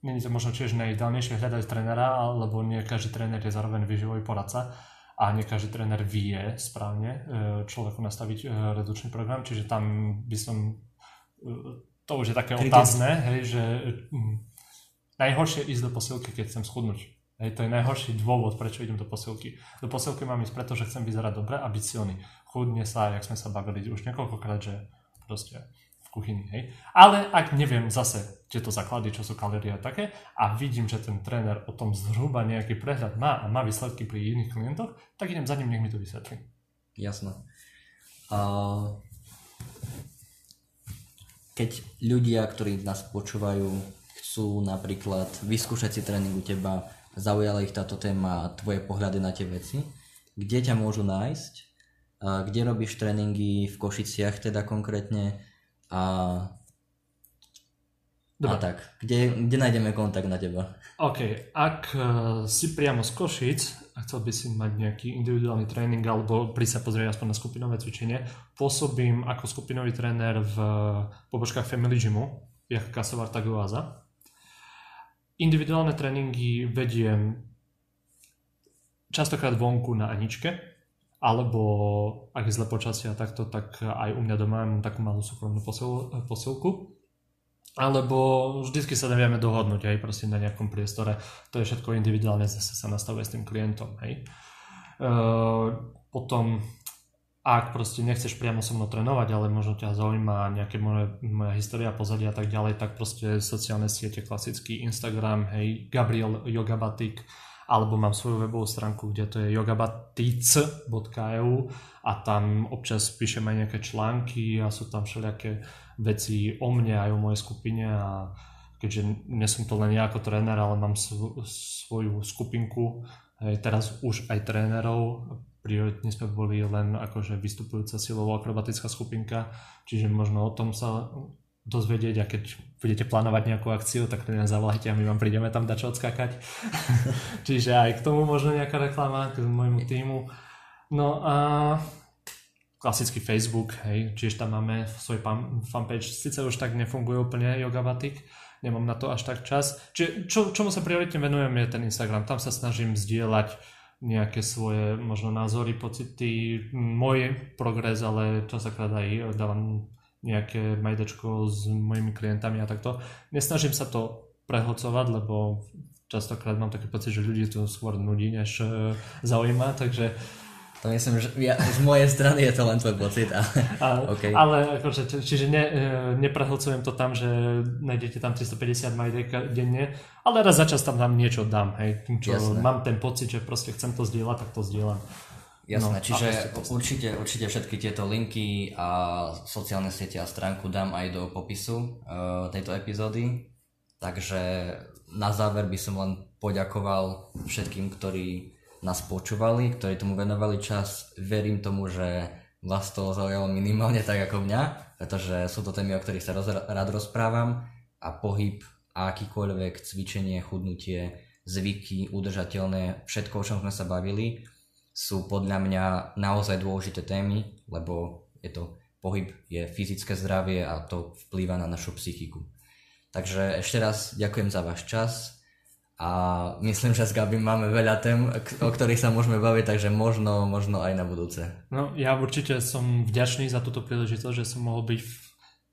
není to možno tiež najideálnejšie hľadať trénera, lebo nie každý tréner je zároveň výživový poradca a nie každý tréner vie správne e, človeku nastaviť e, redukčný program, čiže tam by som e, to už je také otázne, hej, že hm, najhoršie ísť do posilky, keď chcem schudnúť. Hej, to je najhorší dôvod, prečo idem do posilky. Do posilky mám ísť preto, že chcem vyzerať dobre a byť silný. Chudne sa, jak sme sa bavili už niekoľkokrát, že proste kuchyni, hej. Ale ak neviem zase tieto základy, čo sú kalórie a také, a vidím, že ten tréner o tom zhruba nejaký prehľad má a má výsledky pri iných klientoch, tak idem za ním, nech mi to vysvetlí. Jasné. Uh, keď ľudia, ktorí nás počúvajú, chcú napríklad vyskúšať si tréning u teba, zaujala ich táto téma tvoje pohľady na tie veci, kde ťa môžu nájsť, a kde robíš tréningy v Košiciach teda konkrétne a Dobre. A tak, kde, kde nájdeme kontakt na teba? OK, ak uh, si priamo z Košic a chcel by si mať nejaký individuálny tréning alebo pri sa pozrieť aspoň na skupinové cvičenie, pôsobím ako skupinový tréner v pobočkách Family Gymu, jak Kasovar, tak Oaza. Individuálne tréningy vediem častokrát vonku na Aničke, alebo ak je zle počasie a takto, tak aj u mňa doma mám takú malú súkromnú posil, posilku alebo vždycky sa nevieme dohodnúť aj proste na nejakom priestore. To je všetko individuálne, zase sa nastavuje s tým klientom. Hej. E, potom, ak proste nechceš priamo so mnou trénovať, ale možno ťa zaujíma nejaké moje, moja história, pozadia a tak ďalej, tak proste sociálne siete, klasický Instagram, hej, Gabriel Yogabatik, alebo mám svoju webovú stránku, kde to je yogabatic.eu a tam občas píšem aj nejaké články a sú tam všelijaké veci o mne aj o mojej skupine a keďže nie som to len ja ako tréner, ale mám svoju skupinku, teraz už aj trénerov, prioritne sme boli len akože vystupujúca silovo akrobatická skupinka, čiže možno o tom sa dozvedieť a keď budete plánovať nejakú akciu, tak nás zavolajte a my vám prídeme tam dať čo odskakať. čiže aj k tomu možno nejaká reklama k môjmu týmu. No a klasický Facebook, hej, čiže tam máme svoj fanpage, síce už tak nefunguje úplne Yogabatik, nemám na to až tak čas. Čiže čo, čomu sa prioritne venujem je ten Instagram, tam sa snažím zdieľať nejaké svoje možno názory, pocity, môj progres, ale častokrát aj dávam nejaké majdečko s mojimi klientami a takto. Nesnažím sa to prehlcovať, lebo častokrát mám taký pocit, že ľudí to skôr nudí, než e, zaujíma, takže to myslím, že ja, z mojej strany je to len tvoj pocit. A, a, okay. Ale akože, čiže ne, e, neprehlcujem to tam, že nájdete tam 350 majdek denne, ale raz za čas tam, tam niečo dám. Hej. Čo Jasné. mám ten pocit, že proste chcem to zdieľať, tak to zdieľam. Jasné, no, čiže určite, určite všetky tieto linky a sociálne siete a stránku dám aj do popisu uh, tejto epizódy. Takže na záver by som len poďakoval všetkým, ktorí nás počúvali, ktorí tomu venovali čas. Verím tomu, že vás to zaujalo minimálne tak ako mňa, pretože sú to témy, o ktorých sa roz, rád rozprávam a pohyb a akýkoľvek cvičenie, chudnutie, zvyky, udržateľné, všetko, o čom sme sa bavili, sú podľa mňa naozaj dôležité témy, lebo je to pohyb, je fyzické zdravie a to vplýva na našu psychiku. Takže ešte raz ďakujem za váš čas a myslím, že s Gabi máme veľa tém, o ktorých sa môžeme baviť, takže možno, možno aj na budúce. No ja určite som vďačný za túto príležitosť, že som mohol byť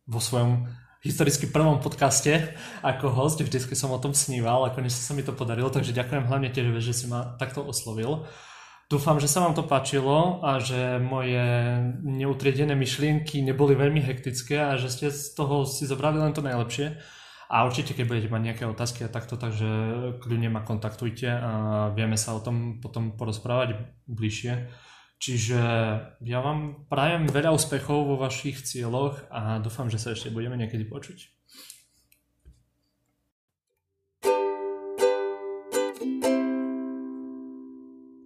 vo svojom historicky prvom podcaste ako host, vždycky som o tom sníval a konečne sa mi to podarilo, takže ďakujem hlavne tiež, že si ma takto oslovil. Dúfam, že sa vám to páčilo a že moje neutriedené myšlienky neboli veľmi hektické a že ste z toho si zobrali len to najlepšie. A určite, keď budete mať nejaké otázky a takto, takže kľudne ma kontaktujte a vieme sa o tom potom porozprávať bližšie. Čiže ja vám prajem veľa úspechov vo vašich cieľoch a dúfam, že sa ešte budeme niekedy počuť.